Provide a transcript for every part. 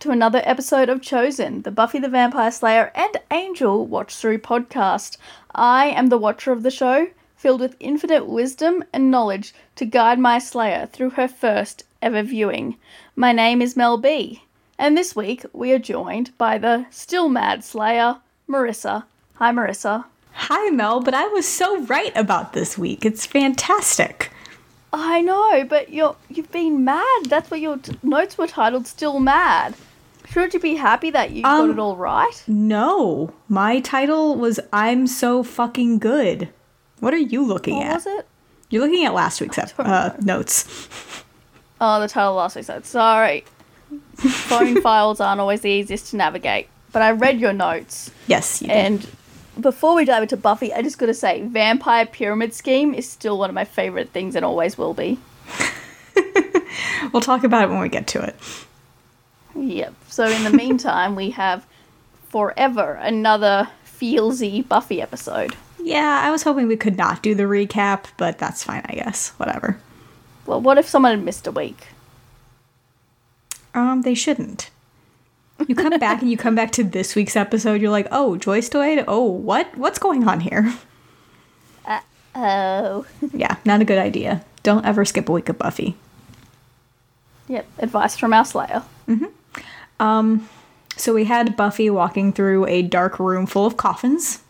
to another episode of Chosen, the Buffy the Vampire Slayer and Angel watch through podcast. I am the watcher of the show, filled with infinite wisdom and knowledge to guide my Slayer through her first ever viewing. My name is Mel B, and this week we are joined by the still mad Slayer, Marissa. Hi, Marissa. Hi, Mel, but I was so right about this week. It's fantastic. I know, but you're you've been mad. That's what your t- notes were titled. Still mad. Should you be happy that you got Um, it all right? No, my title was I'm so fucking good. What are you looking What at? was it? You're looking at last week's ep- uh, notes. Oh, the title of last week's episode. Sorry. Phone files aren't always the easiest to navigate. But I read your notes, Yes, you did. and before we dive into Buffy, I just gotta say, Vampire Pyramid Scheme is still one of my favorite things and always will be. we'll talk about it when we get to it. Yep. So in the meantime, we have forever another feelsy Buffy episode. Yeah, I was hoping we could not do the recap, but that's fine, I guess. Whatever. Well, what if someone had missed a week? Um, they shouldn't. You come back and you come back to this week's episode, you're like, oh, Joyce died? Oh, what? What's going on here? Uh oh. Yeah, not a good idea. Don't ever skip a week of Buffy. Yep. Advice from our Slayer. Um, so we had Buffy walking through a dark room full of coffins.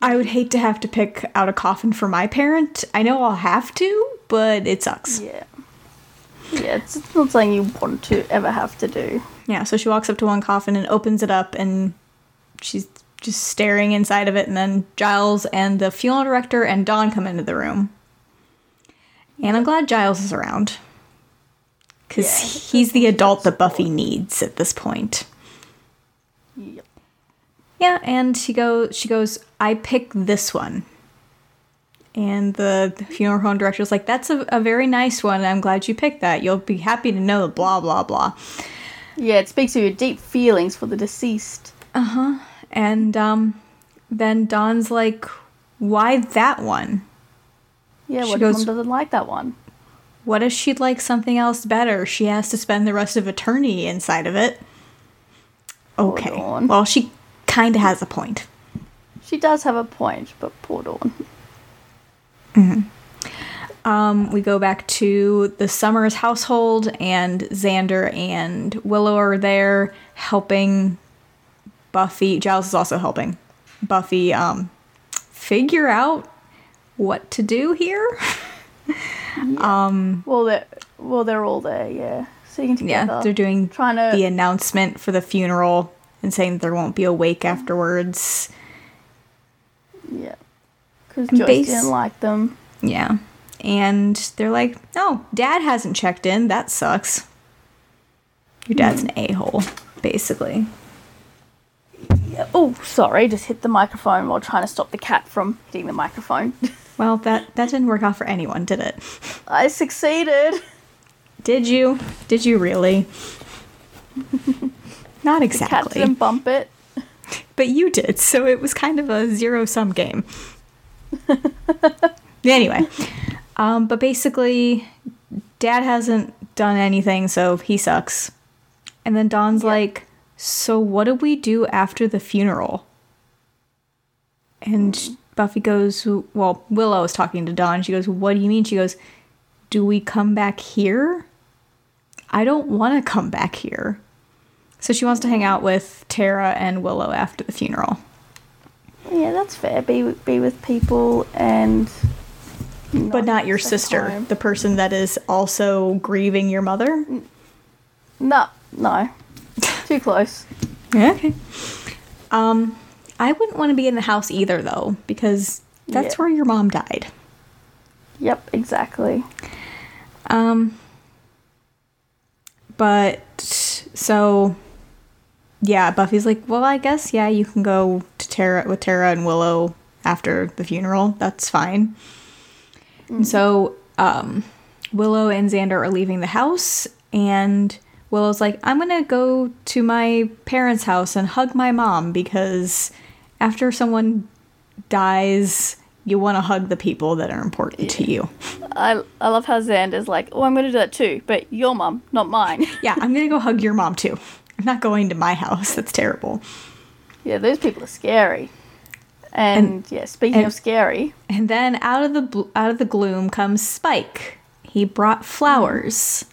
I would hate to have to pick out a coffin for my parent. I know I'll have to, but it sucks. Yeah. Yeah, it's, it's not something you want to ever have to do. Yeah, so she walks up to one coffin and opens it up, and she's just staring inside of it. And then Giles and the funeral director and Dawn come into the room. And I'm glad Giles is around. Because Yeah, he's the adult that Buffy needs at this point. Yep. Yeah, and she goes. She goes. I pick this one. And the funeral home director director's like, "That's a, a very nice one. I'm glad you picked that. You'll be happy to know." Blah blah blah. Yeah, it speaks of your deep feelings for the deceased. Uh huh. And um, then Dawn's like, "Why that one? Yeah, She what goes- mom doesn't like that one? What if she'd like something else better? She has to spend the rest of eternity inside of it." Okay. Well, she kind of has a point. She does have a point, but poor Dawn. Um, we go back to the Summers household, and Xander and Willow are there helping Buffy. Giles is also helping Buffy um, figure out what to do here. Um, well, they're well, they're all there. Yeah, singing together. Yeah, they're doing trying to. the announcement for the funeral and saying that there won't be a wake afterwards. yeah, because Joyce base- didn't like them. Yeah. And they're like, oh, dad hasn't checked in. That sucks. Your hmm. dad's an a hole, basically. Yeah. Oh, sorry, just hit the microphone while trying to stop the cat from hitting the microphone. Well, that that didn't work out for anyone, did it? I succeeded. Did you? Did you really? Not Cat exactly. didn't bump it. But you did, so it was kind of a zero sum game. anyway, um, but basically, dad hasn't done anything, so he sucks. And then Dawn's like, So what do we do after the funeral? And Buffy goes, Well, Willow is talking to Dawn. She goes, What do you mean? She goes, Do we come back here? I don't want to come back here. So she wants to hang out with Tara and Willow after the funeral. Yeah, that's fair. Be with- be with people and. But not your sister, time. the person that is also grieving your mother. No, no, too close. Yeah, okay. Um, I wouldn't want to be in the house either, though, because that's where your mom died. Yep, exactly. Um, but so yeah, Buffy's like, well, I guess yeah, you can go to Tara with Tara and Willow after the funeral. That's fine. And so um, Willow and Xander are leaving the house, and Willow's like, I'm gonna go to my parents' house and hug my mom because after someone dies, you want to hug the people that are important to you. I, I love how Xander's like, oh, I'm going to do that too, but your mom, not mine. Yeah, I'm gonna go hug your mom too. I'm not going to my house. That's terrible. yeah, those people are scary. And, yeah, speaking and- of scary, And then out of the bl- out of the gloom comes Spike. He brought flowers,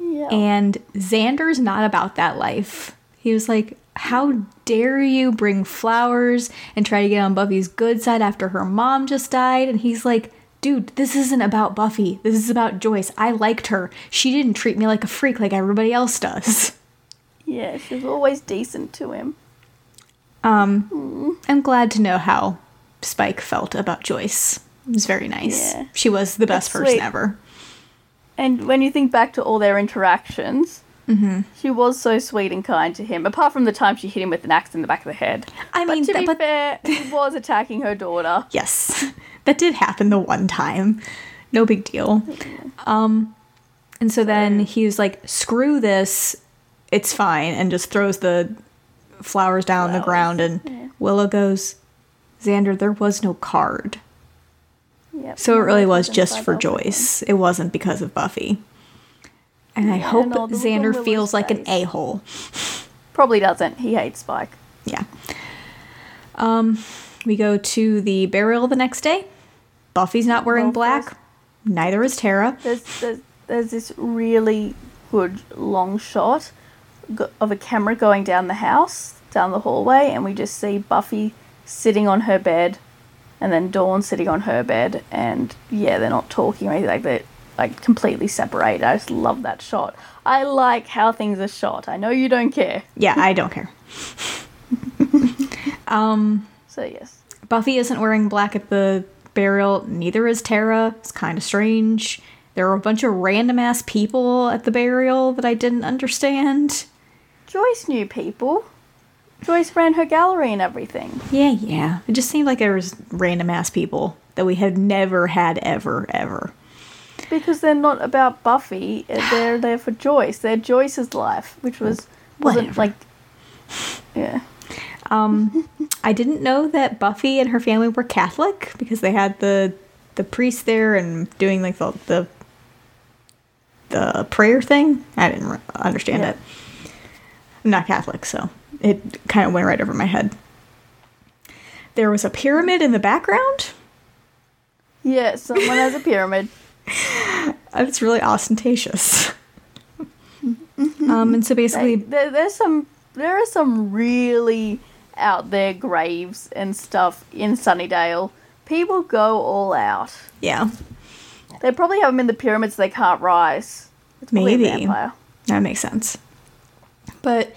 yeah, and Xander's not about that life. He was like, "How dare you bring flowers and try to get on Buffy's good side after her mom just died?" And he's like, "Dude, this isn't about Buffy. This is about Joyce. I liked her. She didn't treat me like a freak like everybody else does." yeah, she was always decent to him. Um, I'm glad to know how Spike felt about Joyce. It was very nice. Yeah. She was the best That's person sweet. ever. And when you think back to all their interactions, Mm-hmm. she was so sweet and kind to him. Apart from the time she hit him with an axe in the back of the head. I mean, to that- be but- fair, he was attacking her daughter. Yes, that did happen the one time. No big deal. Um, and so then he was like, "Screw this, it's fine," and just throws the flowers down the ground. And yeah. Willow goes, "Xander, there was no card, Yep. so it really was just for Buffy. Joyce. It wasn't because of Buffy." And I Yeah, hope no, look on Xander feels like an a hole. Probably doesn't. He hates Spike. Yeah. Um, we go to the burial the next day. Buffy's not wearing Well, black. Neither is Tara. There's, there's, there's this really good long shot of a camera going down the house, down the hallway, and we just see Buffy sitting on her bed, and then Dawn sitting on her bed, and yeah, they're not talking or anything like that. Like completely separate. I just love that shot. I like how things are shot. I know you don't care. Yeah, I don't care. um. So yes. Buffy isn't wearing black at the burial. Neither is Tara. It's kind of strange. There were a bunch of random ass people at the burial that I didn't understand. Joyce knew people. Joyce ran her gallery and everything. Yeah, yeah. It just seemed like there was random ass people that we had never had ever, ever. Because they're not about Buffy, uh, they're there for Joyce. They're Joyce's life, which was wasn't Whatever. like yeah. Um, I didn't know that Buffy and her family were Catholic because they had the the priest there and doing like the the, the prayer thing. I didn't re- understand Yeah. it. I'm not Catholic, so it kind of went right over my head. There was a pyramid in the background. Yeah, someone has a pyramid. It's really ostentatious. um, and so basically, There, there's some there are some really out there graves and stuff in Sunnydale. People go all out. yeah, They probably have them in the pyramids so they can't rise. It's Maybe. That makes sense. But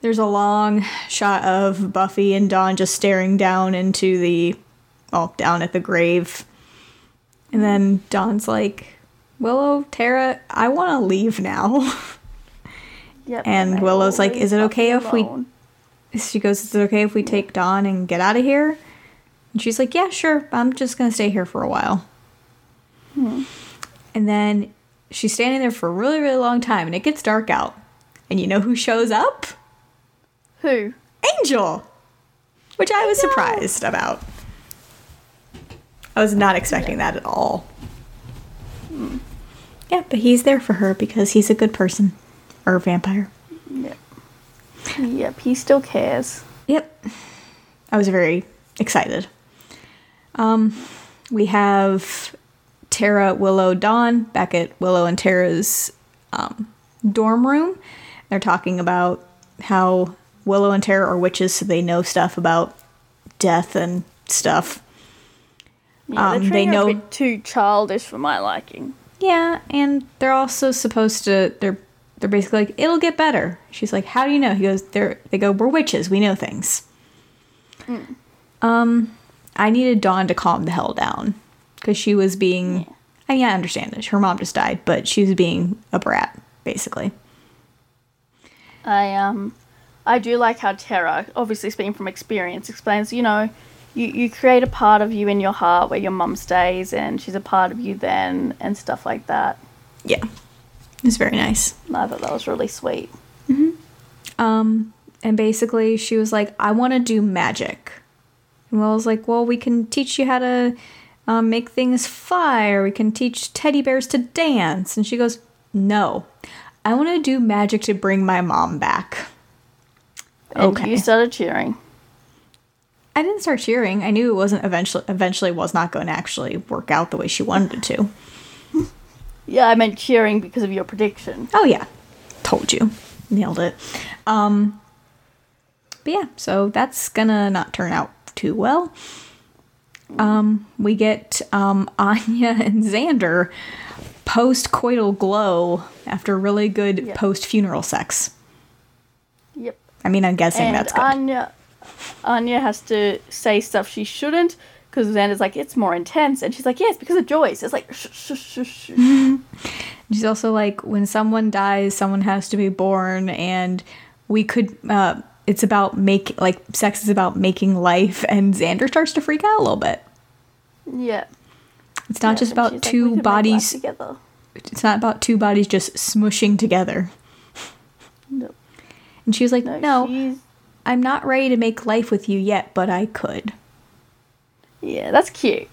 there's a long shot of Buffy and Dawn just staring down into the, well, down at the grave. And then Dawn's like, Willow, Tara, I want to leave now. Yep, And they Willow's like, "Is it okay if we- she goes, Is it okay if we take Dawn and get out of here? And she's like, Yeah, sure. I'm just going to stay here for a while. Hmm. And then she's standing there for a really, really long time and it gets dark out. And you know who shows up? Who? Angel, which I was surprised about. I was not expecting that at all. Yeah, but he's there for her because he's a good person or a vampire. Yep. Yep, he still cares. Yep. I was very excited. Um, we have Tara, Willow, Dawn back at Willow and Tara's um, dorm room. They're talking about how Willow and Tara are witches, so they know stuff about death and stuff. Yeah, Um, they're they know- a bit too childish for my liking. Yeah, and they're also supposed to. They're they're basically like, it'll get better. She's like, how do you know? He goes, they're they go, we're witches, we know things. Um, I needed Dawn to calm the hell down because she was being. I mean, I understand it. Her mom just died, but she was being a brat, basically. I um, I do like how Tara, obviously speaking from experience, explains. You know, you you create a part of you in your heart where your mum stays, and she's a part of you then, and stuff like that. Yeah, it was very nice. I thought that was really sweet. Um, and basically, she was like, I want to do magic. And Willow's like, well, we can teach you how to um, make things fly, or we can teach teddy bears to dance. And she goes, no, I want to do magic to bring my mom back. And Okay. you started cheering. I didn't start cheering. I knew it wasn't eventually eventually was not going to actually work out the way she wanted it to. Yeah, I meant cheering because of your prediction. Oh yeah, told you, nailed it. Um, but yeah, so that's gonna not turn out too well. Um, we get um Anya and Xander post coital glow after really good Yeah. post funeral sex. Yep. I mean, I'm guessing And that's good. Anya, Anya has to say stuff she shouldn't because Xander's like, it's more intense. And she's like, yes, because of Joyce. It's like, shh, shh, shh, shh. She's also like, when someone dies, someone has to be born, and we could. Uh, it's about make like sex is about making life, and Xander starts to freak out a little bit. yeah. It's not Yeah, just about like, two life bodies. together. It's not about two bodies just smushing together. No, And she was like, no, "No, I'm not ready to make life with you yet, but I could." yeah, that's cute.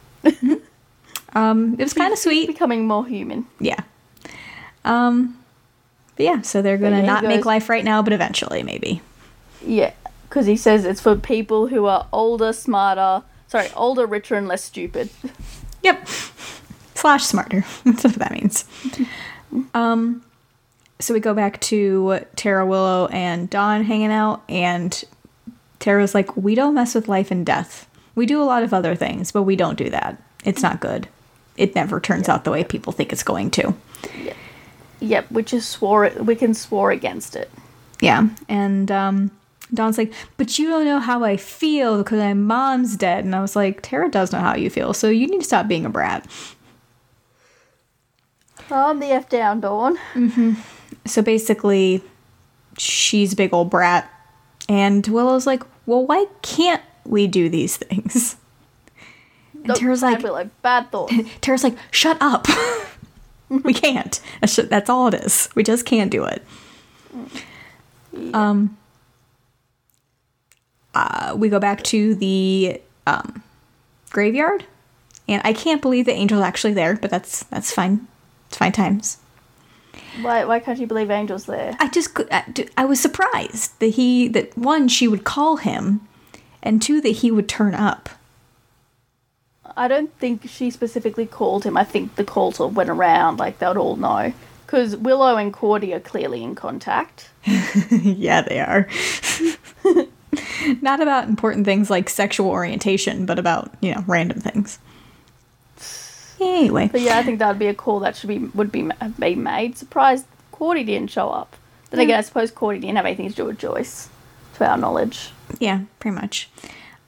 Um, it was kind of sweet. Becoming more human. Yeah. Um, but yeah, so they're gonna yeah, he not make life right now, but eventually, maybe. Yeah, because he says it's for people who are older, smarter. Sorry, older, richer, and less stupid. Yep. Slash smarter. That's what that means. Um, so we go back to Tara Willow and Dawn hanging out, and Tara's like, "We don't mess with life and death. We do a lot of other things, but we don't do that. It's not good. It never turns out the way people think it's going to." Yep, we just swore it. We can swore against it. Yeah, and um, Dawn's like, "But you don't know how I feel because my mom's dead." And I was like, "Tara does know how you feel, so you need to stop being a brat." Calm the f down, Dawn. So basically, she's a big old brat, and Willow's like, "Well, why can't we do these things?" And Nope, Tara's like, like bad thoughts. Tara's like, "Shut up! we can't. That's, ju- that's all it is. We just can't do it." Um. Uh, we go back to the um, graveyard, and I can't believe the angel's actually there, but that's that's fine. It's fine times. Why? Why can't you believe Angel's there? I just I I was surprised that he that one she would call him, and two that he would turn up. I don't think she specifically called him. I think the call sort of went around, like they would all know. Because Willow and Cordy are clearly in contact. yeah, they are. Not about important things like sexual orientation, but about you know random things. Anyway, But yeah, I think that would be a call that should be would be be made. Surprised Cordy didn't show up. But again, I suppose Cordy didn't have anything to do with Joyce, to our knowledge. yeah, pretty much.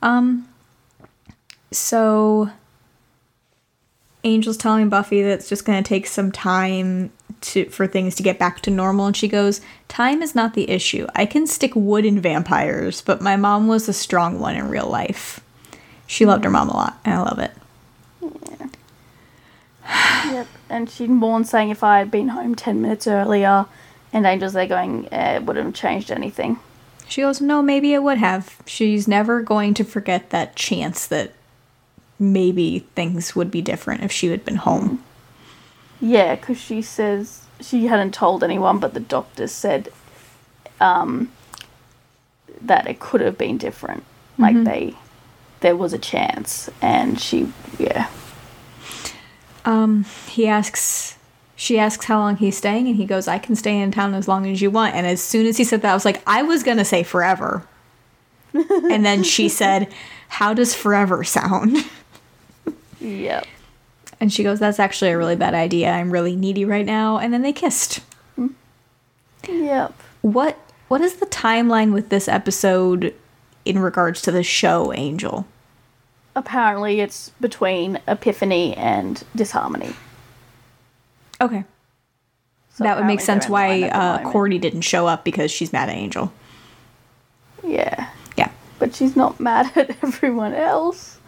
Um, so Angel's telling Buffy that it's just going to take some time to for things to get back to normal, and she goes, "Time is not the issue. I can stick wood in vampires, but my mom was a strong one in real life. She loved her mom a lot, and I love it." Yep. And she mourns saying if I had been home 10 minutes earlier, and Angel's there going, eh, it wouldn't have changed anything. She goes, No, maybe it would have. She's never going to forget that chance that maybe things would be different if she had been home. Yeah, because she says she hadn't told anyone, but the doctor said um, that it could have been different. Like they, there was a chance, and she, yeah, Um, he asks, she asks how long he's staying, and he goes, I can stay in town as long as you want. And as soon as he said that, I was like, I was going to say forever. and then she said, How does forever sound? yep, And she goes, That's actually a really bad idea. I'm really needy right now. And then they kissed. yep. What what is the timeline with this episode in regards to the show Angel? Apparently, it's between Epiphany and Disharmony. Okay. So that would make sense why line at the uh. Cordy didn't show up because she's mad at Angel. Yeah, Yeah. but she's not mad at everyone else.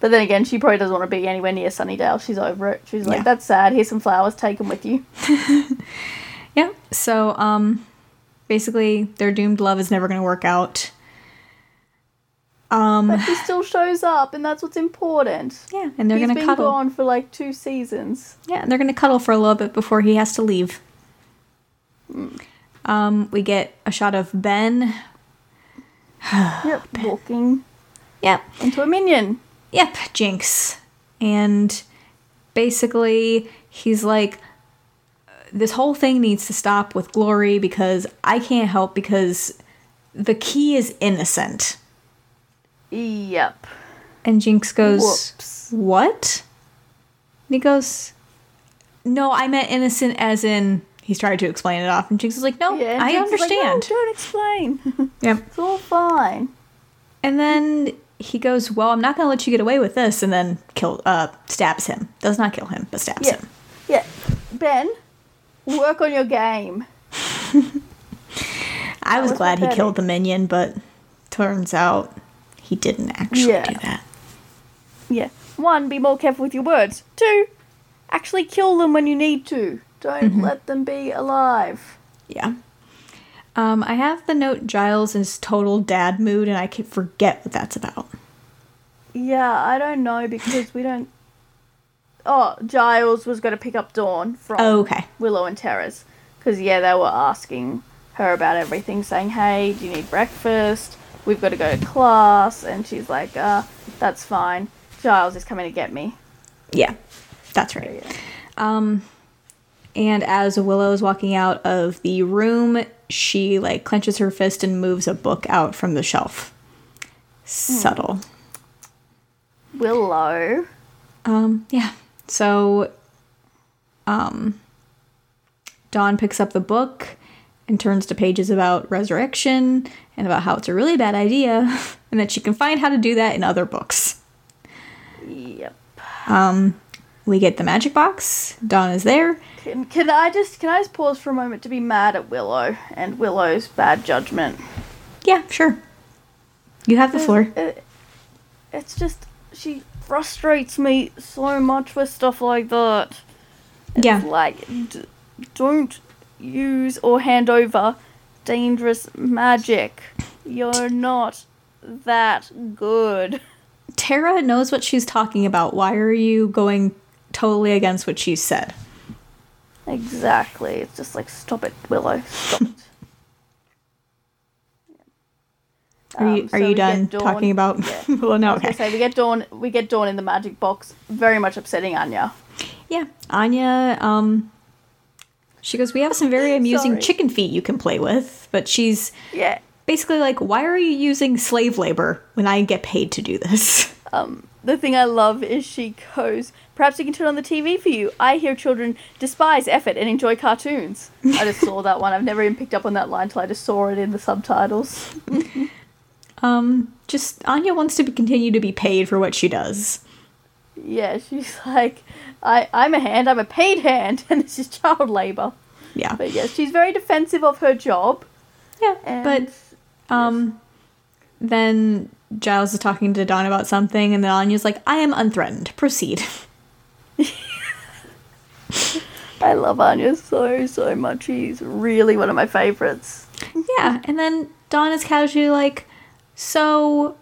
But then again, she probably doesn't want to be anywhere near Sunnydale. She's over it. She's like, Yeah. "That's sad. Here's some flowers. Take them with you." Yeah. So um basically their doomed love is never going to work out. Um, But he still shows up, and that's what's important. yeah, and they're He's gonna been cuddle. gone for like two seasons. Yeah, and they're gonna cuddle for a little bit before he has to leave. Um, we get a shot of Ben. Yep, walking Yep, into a minion. yep, Jinx, and basically he's like, this whole thing needs to stop with Glory because I can't help because the key is innocent. Yep. And Jinx goes, Whoops. What? And he goes, No, I meant innocent as in he's trying to explain it off. And Jinx is like, No, Yeah, I Jinx is like, "No, understand. don't explain. yep. it's all fine. And then he goes, Well, I'm not gonna let you get away with this and then kill uh stabs him. Does not kill him, but stabs Yeah. him. Yeah. Ben, work on your game. I was was glad he killed the minion, but turns out he didn't actually Yeah. do that. Yeah. One, be more careful with your words. Two, actually kill them when you need to. Don't Mm-hmm. let them be alive. Yeah. Um, I have the note Giles is total dad mood and I can forget what that's about. Yeah, I don't know because we don't. Oh, Giles was going to pick up Dawn from Oh, okay. Willow and Tara's. Because, yeah, they were asking her about everything, saying, hey, do you need breakfast? We've got to go to class. And she's like, uh, that's fine. Giles is coming to get me. Yeah, that's right. Yeah. Um, and as Willow is walking out of the room, she like clenches her fist and moves a book out from the shelf. Subtle. Willow. Um, yeah. So, um, Dawn picks up the book and turns to pages about resurrection and about how it's a really bad idea and that she can find how to do that in other books. Yep. Um, we get the magic box. Dawn is there. Can, can I just can I just pause for a moment to be mad at Willow and Willow's bad judgment? Yeah, sure. You have the floor. It, it's just she frustrates me so much with stuff like that. It's Yeah. like d- don't use or hand over dangerous magic. You're not that good. Tara knows what she's talking about. Why are you going totally against what she said? Exactly. It's just like stop it, Willow. Stop it. Are you Um, are so you done Dawn- talking about? yeah. well, no. I was gonna Okay. say we get Dawn. We get Dawn in the magic box. Very much upsetting Anya. Yeah, Anya. Um, she goes. We have some very amusing chicken feet you can play with, but she's Yeah. basically like, "Why are you using slave labor when I get paid to do this?" Um, the thing I love is she goes, Perhaps we can turn on the TV for you. I hear children despise effort and enjoy cartoons. I just saw that one. I've never even picked up on that line till I just saw it in the subtitles. Um, just Anya wants to be, continue to be paid for what she does. Yeah, she's like, I, I'm a hand, I'm a paid hand, and this is child labor. Yeah, But yes, she's very defensive of her job. yeah. And But um, then Giles is talking to Dawn about something, and then Anya's like, "I am unthreatened. Proceed." I love Anya so, so much. She's really one of my favorites. Yeah, and then Dawn is casually like, "So,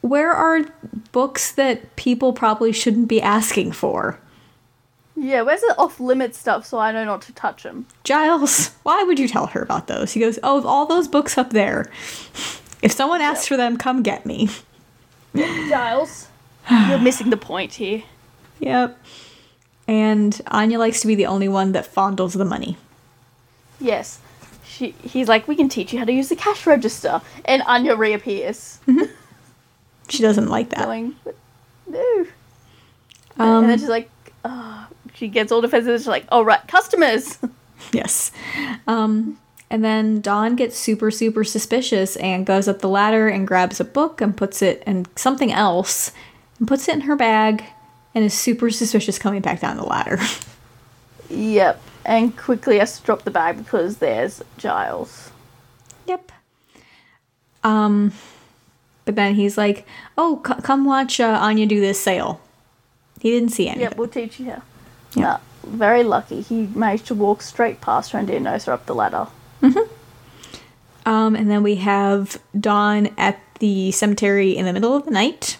where are books that people probably shouldn't be asking for?" Yeah, where's the off limit stuff so I know not to touch them? Giles, why would you tell her about those? He goes, "Oh, all those books up there. If someone asks for them, come get me." Giles, you're missing the point here. Yep. And Anya likes to be the only one that fondles the money. Yes. She, he's like, we can teach you how to use the cash register. And Anya reappears, mm-hmm. She doesn't like that. going, no. Um, and then she's like, oh, she gets all defensive. She's like, oh, right, customers. Yes. Um, and then Dawn gets super, super suspicious and goes up the ladder and grabs a book and puts it and something else and puts it in her bag and is super suspicious coming back down the ladder. yep. And quickly has to drop the bag because there's Giles. yep. Um, but then he's like, "Oh, c- come watch uh, Anya do this sale." He didn't see anything. Yep, we'll teach you how. Yeah. Nah, very lucky. He managed to walk straight past her and didn't notice her up the ladder. Um, and then we have Dawn at the cemetery in the middle of the night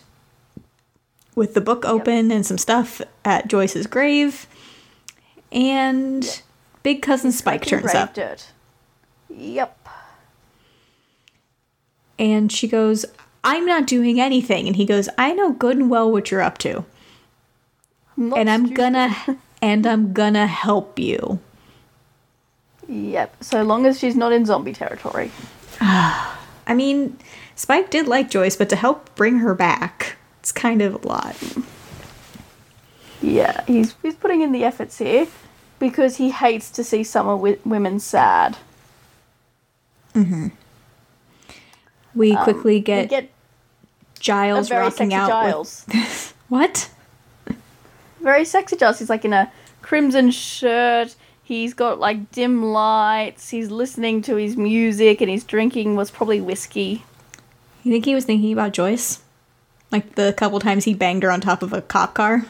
with the book open and some stuff at Joyce's grave. And big cousin Spike turns up. Dirt. Yep. And she goes, I'm not doing anything. And he goes, I know good and well what you're up to. Not and I'm stupid. gonna and I'm gonna help you. Yep. So long as she's not in zombie territory. I mean, Spike did like Joyce, but to help bring her back, it's kind of a lot. Yeah, he's he's putting in the efforts here because he hates to see summer wi- women sad. We Um, quickly we get, get a Giles very rocking sexy out Giles. with what? very sexy Giles. He's like in a crimson shirt. He's got like dim lights. He's listening to his music and he's drinking what's probably whiskey. You think he was thinking about Joyce? Like the couple times he banged her on top of a cop car?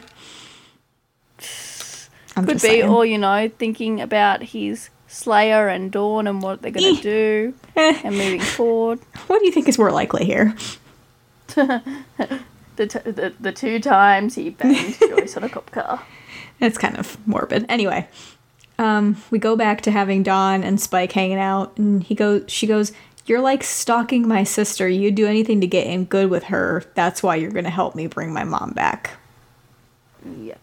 I'm Could be, saying. or you know, thinking about his Slayer and Dawn and what they're gonna do Eh, and moving forward. what do you think is more likely here? The, t- the the two times he banged Joyce on a cop car. It's kind of morbid. Anyway, um, we go back to having Dawn and Spike hanging out, and he goes, she goes, "You're like stalking my sister. You'd do anything to get in good with her. That's why you're gonna help me bring my mom back." Yep.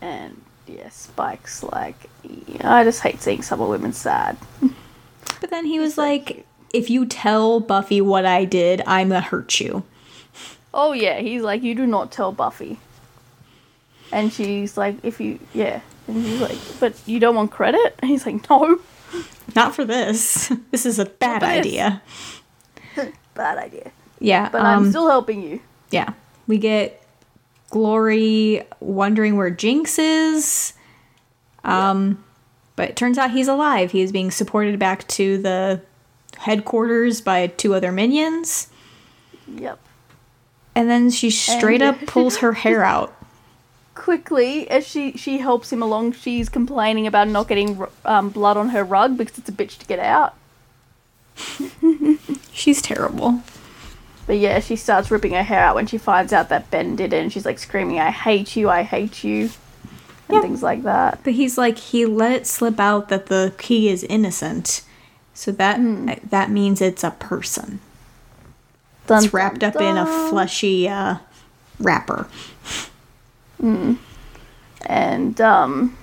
And yeah, Spike's like, yeah, I just hate seeing Summers women sad. But then he was so like, "If you tell Buffy what I did, I'm gonna hurt you." Oh yeah, he's like, you do not tell Buffy. And she's like, if you, yeah. And he's like, but you don't want credit? And he's like, no. Not for this. This is a bad idea. Bad idea. Yeah, But um, I'm still helping you. yeah. We get Glory wondering where Jinx is. Um, but it turns out he's alive. He is being supported back to the headquarters by two other minions. Yep. And then she straight yeah. up pulls her hair out. Quickly, as she she helps him along, she's complaining about not getting um, blood on her rug because it's a bitch to get out. She's terrible. But yeah, she starts ripping her hair out when she finds out that Ben did it, and she's like screaming, "I hate you! I hate you!" and Yeah. things like that. But he's like he let it slip out that the key is innocent. So that Hmm. that means it's a person. Dun, It's wrapped dun, up in a fleshy uh, wrapper. and um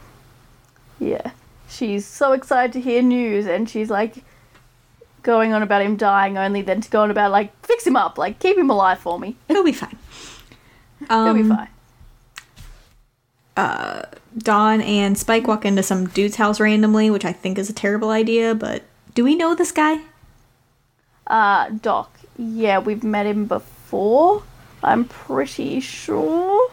yeah. She's so excited to hear news and she's like going on about him dying only then to go on about like fix him up. Like keep him alive for me. He'll be fine. he'll Um, be fine. Uh, Dawn and Spike walk into some dude's house randomly, which I think is a terrible idea, but do we know this guy? uh doc yeah we've met him before i'm pretty sure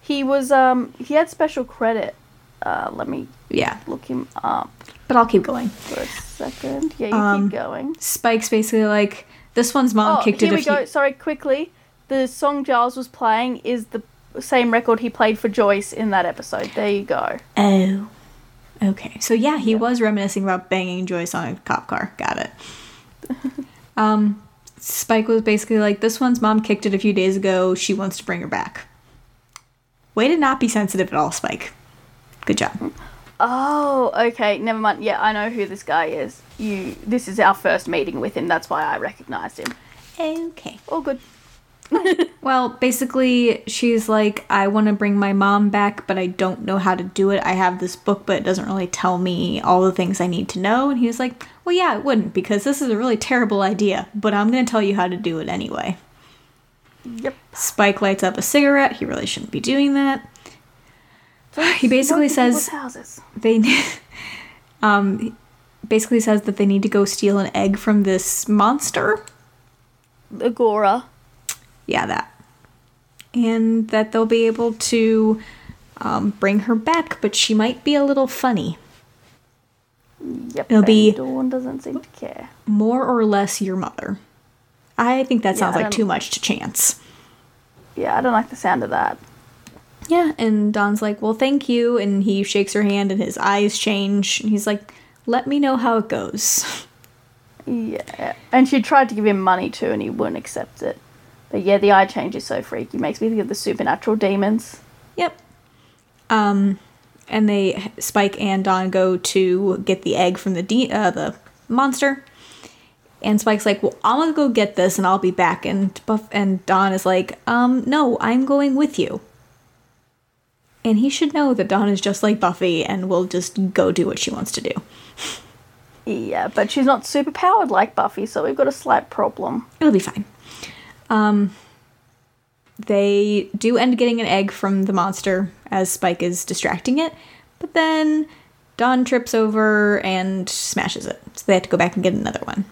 he was um he had special credit uh let me Yeah, look him up but I'll keep going. for a second yeah you Um, keep going Spike's basically like, this one's mom Oh, kicked here it a we go. Sorry, quickly. The song Giles was playing is the same record he played for Joyce in that episode. There you go. Oh. Okay. So yeah, he was reminiscing about banging Joyce on a cop car. Got it. um, Spike was basically like, this one's mom kicked it a few days ago. She wants to bring her back. Way to not be sensitive at all, Spike. Good job. Oh, okay. Never mind. Yeah, I know who this guy is. You. This is our first meeting with him. That's why I recognized him. Okay. All good. Well, basically, she's like, I want to bring my mom back, but I don't know how to do it. I have this book, but it doesn't really tell me all the things I need to know. And he was like, Well, yeah, it wouldn't, because this is a really terrible idea, but I'm going to tell you how to do it anyway. Yep. Spike lights up a cigarette. He really shouldn't be doing that. He basically says houses. they um basically says that they need to go steal an egg from this monster. a Ghora. Yeah, that. And that they'll be able to um, bring her back, but she might be a little funny. Yep. It'll be- Dawn doesn't seem to care. More or less your mother. I think that sounds I like too much to chance. Yeah, I don't like the sound of that. Yeah, and Dawn's like, well, thank you. And he shakes her hand and his eyes change. And he's like, let me know how it goes. Yeah, and she tried to give him money too, and he wouldn't accept it. But yeah, the eye change is so freaky. Makes me think of the supernatural demons. Yep. Um, and they Spike and Dawn go to get the egg from the de- uh, the monster. And Spike's like, "Well, I'm gonna go get this, and I'll be back." And Buff and Dawn is like, "Um, no, I'm going with you." And he should know that Dawn is just like Buffy and will just go do what she wants to do. Yeah, but she's not super powered like Buffy, so we've got a slight problem. It'll be fine. Um, they do end getting an egg from the monster as Spike is distracting it, but then Dawn trips over and smashes it, so they have to go back and get another one.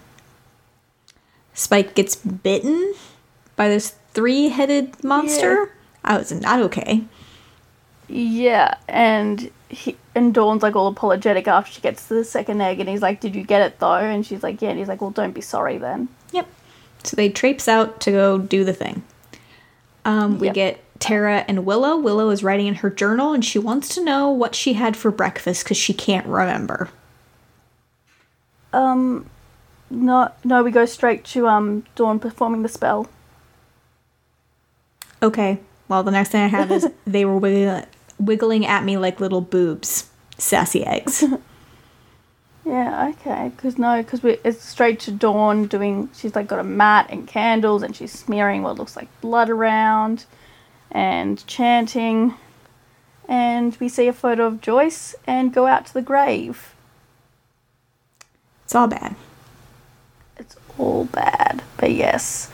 Spike gets bitten by this three headed monster. Oh, I was not okay. Yeah, and he and Dawn's like all apologetic after she gets the second egg, and he's like, "Did you get it though?" And she's like, "Yeah." And he's like, "Well, don't be sorry then." Yep. So they traipse out to go do the thing. Um, we Yep. get Tara and Willow. Willow is writing in her journal and she wants to know what she had for breakfast because she can't remember. Um, no, no, we go straight to um Dawn performing the spell. Okay. Well, the next thing I have is they were wiggling, wiggling at me like little boobs. Sassy eggs. Yeah, okay. Because no, because we it's straight to Dawn doing. She's like got a mat and candles, and she's smearing what looks like blood around, and chanting. And we see a photo of Joyce and go out to the grave. It's all bad. It's all bad, but yes.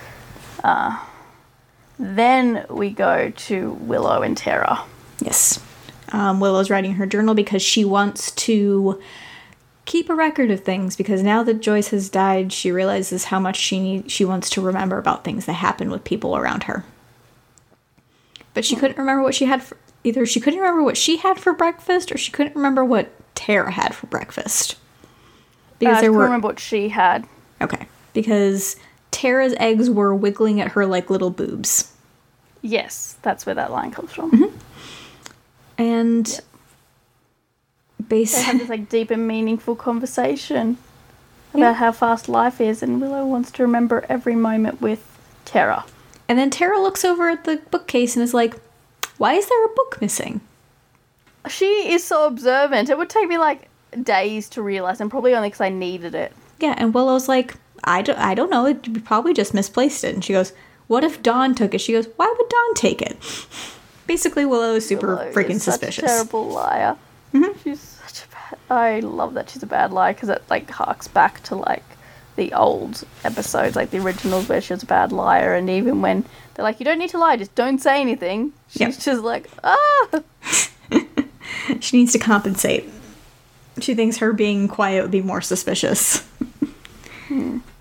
Uh, then we go to Willow and Tara. Yes. Um, Willow's writing her journal because she wants to keep a record of things because now that Joyce has died, she realizes how much she need, she wants to remember about things that happen with people around her. But she couldn't remember what she had for either she couldn't remember what she had for breakfast or she couldn't remember what Tara had for breakfast. Because Because Uh, I there were remember what she had. Okay. Because Tara's eggs were wiggling at her like little boobs. Yes, that's where that line comes from. Mm-hmm. And They have this like deep and meaningful conversation about Yeah. how fast life is, and Willow wants to remember every moment with Tara. And then Tara looks over at the bookcase and is like, Why is there a book missing? She is so observant. It would take me like days to realize, and probably only because I needed it. Yeah, and Willow's like, I don't, I don't know. It probably just misplaced it. And she goes, What if Dawn took it? She goes, Why would Dawn take it? Basically, Willow is super Willow freaking is such a suspicious. terrible liar. Mm-hmm. She's such a bad. I love that she's a bad liar because it like harks back to like the old episodes, like the originals where she was a bad liar, and even when they're like, "You don't need to lie, just don't say anything," she's Yep. just like, "Ah." She needs to compensate. She thinks her being quiet would be more suspicious.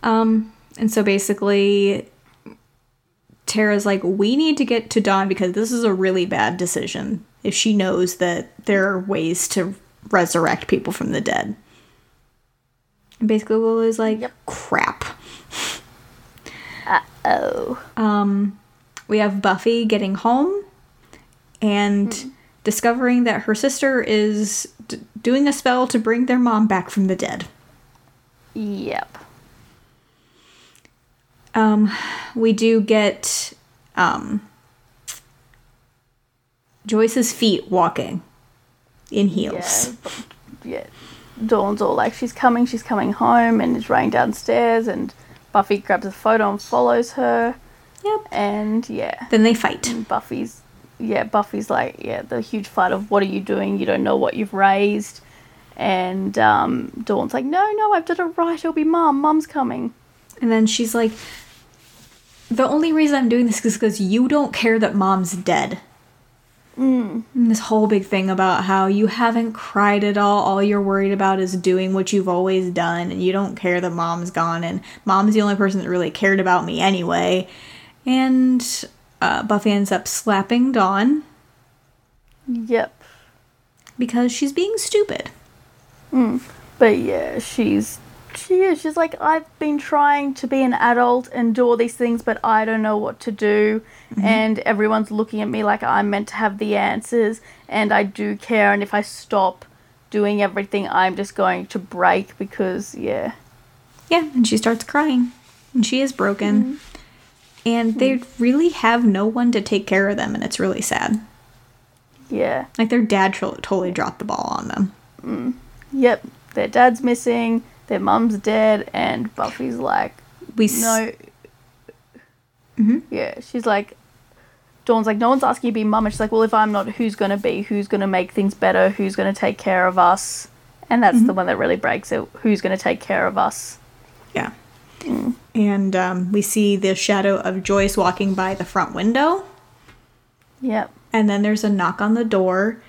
Um, and so basically, Tara's like, we need to get to Dawn because this is a really bad decision if she knows that there are ways to resurrect people from the dead. And basically, Willow's like, Yep. crap. Uh oh. Um, we have Buffy getting home and discovering that her sister is d- doing a spell to bring their mom back from the dead. Yep. Um, we do get um, Joyce's feet walking in heels. Yeah. Yeah. Dawn's all like, she's coming, she's coming home, and is running downstairs, and Buffy grabs a photo and follows her, Yep. and yeah. Then they fight. And Buffy's, yeah, Buffy's like, yeah, the huge fight of what are you doing? You don't know what you've raised. And um, Dawn's like, no, no, I've done it right. It'll be mum. Mum's coming. And then she's like, the only reason I'm doing this is because you don't care that mom's dead. And this whole big thing about how you haven't cried at all. All you're worried about is doing what you've always done, and you don't care that mom's gone, and mom's the only person that really cared about me anyway. And uh, Buffy ends up slapping Dawn Yep. because she's being stupid. But yeah, she's she is. She's like, I've been trying to be an adult and do all these things, but I don't know what to do. Mm-hmm. And everyone's looking at me like I'm meant to have the answers, and I do care. And if I stop doing everything, I'm just going to break because, yeah. Yeah, and she starts crying. And she is broken. Mm-hmm. And they mm-hmm. really have no one to take care of them, and it's really sad. Yeah. Like their dad tro- totally dropped the ball on them. Mm. Yep. Their dad's missing. Their mum's dead, and Buffy's like, We s- no. Mm-hmm. Yeah, she's like, Dawn's like, no one's asking you to be mum. And she's like, well, if I'm not, who's going to be? Who's going to make things better? Who's going to take care of us? And that's mm-hmm. the one that really breaks it. Who's going to take care of us? Yeah. Mm. And um, we see the shadow of Joyce walking by the front window. Yep. And then there's a knock on the door.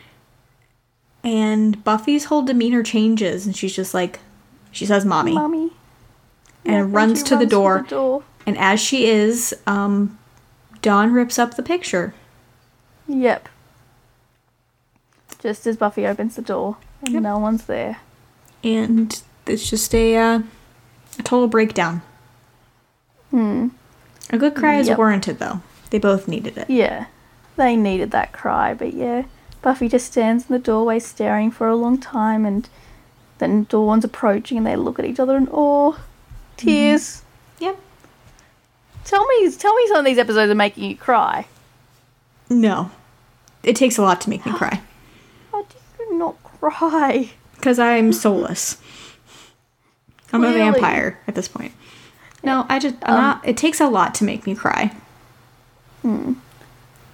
And Buffy's whole demeanor changes. And she's just like, she says, Mommy. Mummy. and Yep, runs, to, the runs door. the door. And as she is, um, Dawn rips up the picture. Yep. Just as Buffy opens the door, and Yep. no one's there. And it's just a, uh, a total breakdown. Hmm. A good cry is warranted, though. They both needed it. Yeah, they needed that cry, but yeah, Buffy just stands in the doorway staring for a long time, and then Dawn's approaching, and they look at each other in awe, tears. Yep. Tell me, tell me, some of these episodes are making you cry. No. It takes a lot to make me cry. How do you not cry? Because I'm soulless. I'm a vampire at this point. No, I just, I'm Um, not, it takes a lot to make me cry.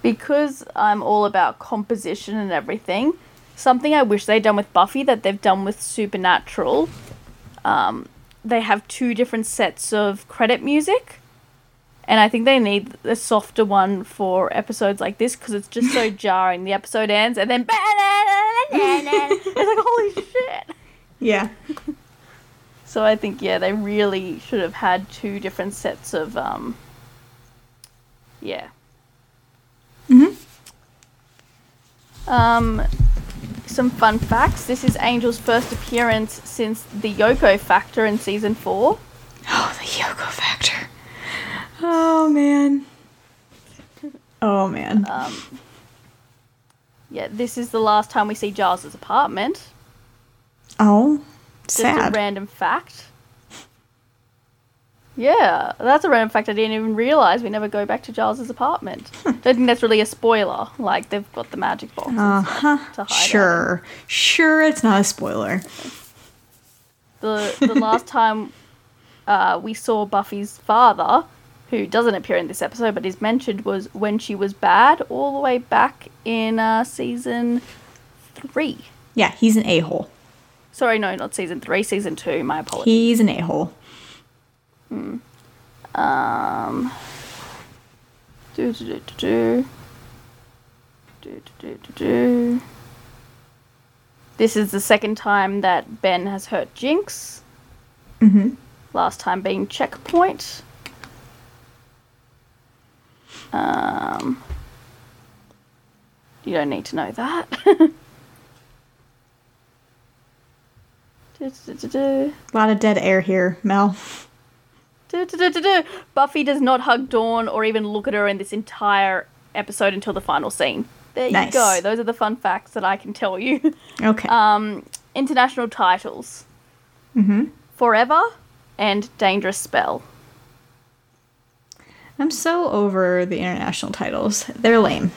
because I'm all about composition and everything, something I wish they'd done with Buffy that they've done with Supernatural, um, they have two different sets of credit music. And I think they need a softer one for episodes like this because it's just so jarring. The episode ends and then it's like holy shit. Yeah. So I think yeah, they really should have had two different sets of um yeah. Mhm. Um some fun facts. This is Angel's first appearance since the Yoko Factor in season 4. Oh, the Yoko factor. Oh, man. Oh, man. Um, Yeah, this is the last time we see Giles's apartment. oh, Just a sad. random fact. Yeah, that's a random fact I didn't even realize. We never go back to Giles's apartment. I Don't think that's really a spoiler. Like they've got the magic box. Uh-huh. Sure. Sure, it's not a spoiler. The the last time uh, we saw Buffy's father, who doesn't appear in this episode but is mentioned, was when she was bad, all the way back in uh, season three. Yeah, he's an a hole. Sorry, no, not season three, season two. My apologies. He's an a hole. Um. Do do do do do. Do do do. This is the second time that Ben has hurt Jinx. Mm-hmm. Last time being checkpoint. Um. You don't need to know that. Do, do, do, do. A lot of dead air here, Mel. Buffy does not hug Dawn or even look at her in this entire episode until the final scene. There you go. Those are the fun facts that I can tell you. Okay. Um, international titles mm-hmm. Forever and Dangerous Spell. I'm so over the international titles. They're lame.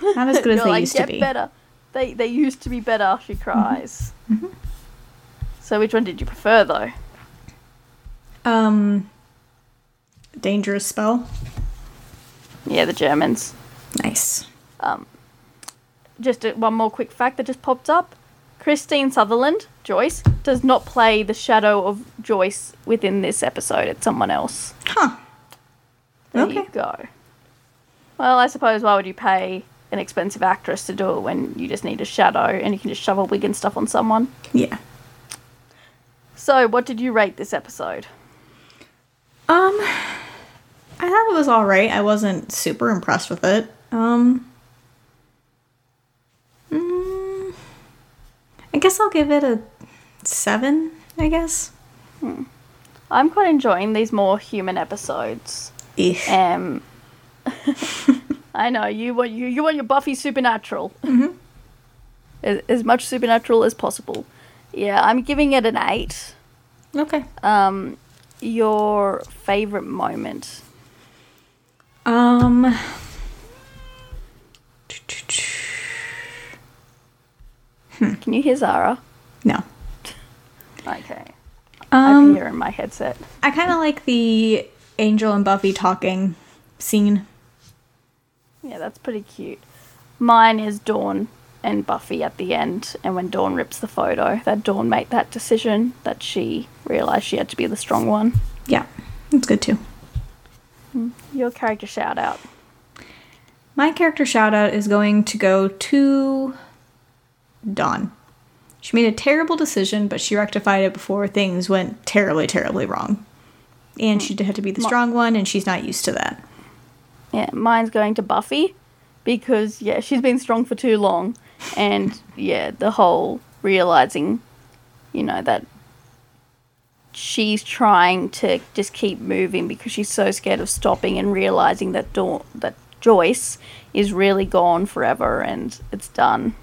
Not as good as they like, used to be. better. They, they used to be better, she cries. Mm-hmm. So, which one did you prefer, though? Um, dangerous spell. Yeah, the Germans. Nice. Um, just a, one more quick fact that just popped up. Kristine Sutherland, Joyce, does not play the shadow of Joyce within this episode. It's someone else. Huh. There you Okay. go. Well, I suppose why would you pay an expensive actress to do it when you just need a shadow and you can just shove a wig and stuff on someone? Yeah. So, what did you rate this episode? Um, I thought it was all right. I wasn't super impressed with it. Um, mm, I guess I'll give it a seven. I guess. I'm quite enjoying these more human episodes. Eesh. Um, I know you want you you want your Buffy supernatural, Mm-hmm. as, as much supernatural as possible. Yeah, I'm giving it an eight. Okay. Um, your favorite moment. Um. Can you hear Zara? No. Okay. I can Um, hear in my headset. I kind of like the Angel and Buffy talking scene. Yeah, that's pretty cute. Mine is Dawn and Buffy at the end, and when Dawn rips the photo, that Dawn made that decision that she realized she had to be the strong one. Yeah, that's good too. Hmm. Your character shout out. My character shout out is going to go to Dawn. She made a terrible decision, but she rectified it before things went terribly, terribly wrong. And she had to be the strong one, and she's not used to that. Yeah, mine's going to Buffy because yeah, she's been strong for too long, and yeah, the whole realizing, you know, that she's trying to just keep moving because she's so scared of stopping and realizing that Dawn, that Joyce is really gone forever and it's done.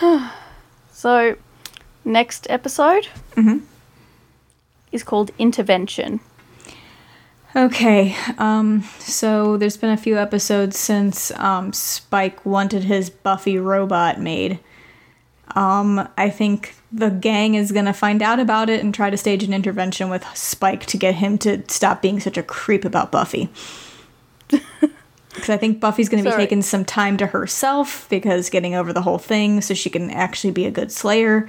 so, next episode is called Intervention. Okay, um, so there's been a few episodes since um, Spike wanted his Buffy robot made. Um, I think the gang is gonna find out about it and try to stage an intervention with Spike to get him to stop being such a creep about Buffy. Because I think Buffy's gonna be Sorry. taking some time to herself because getting over the whole thing so she can actually be a good slayer.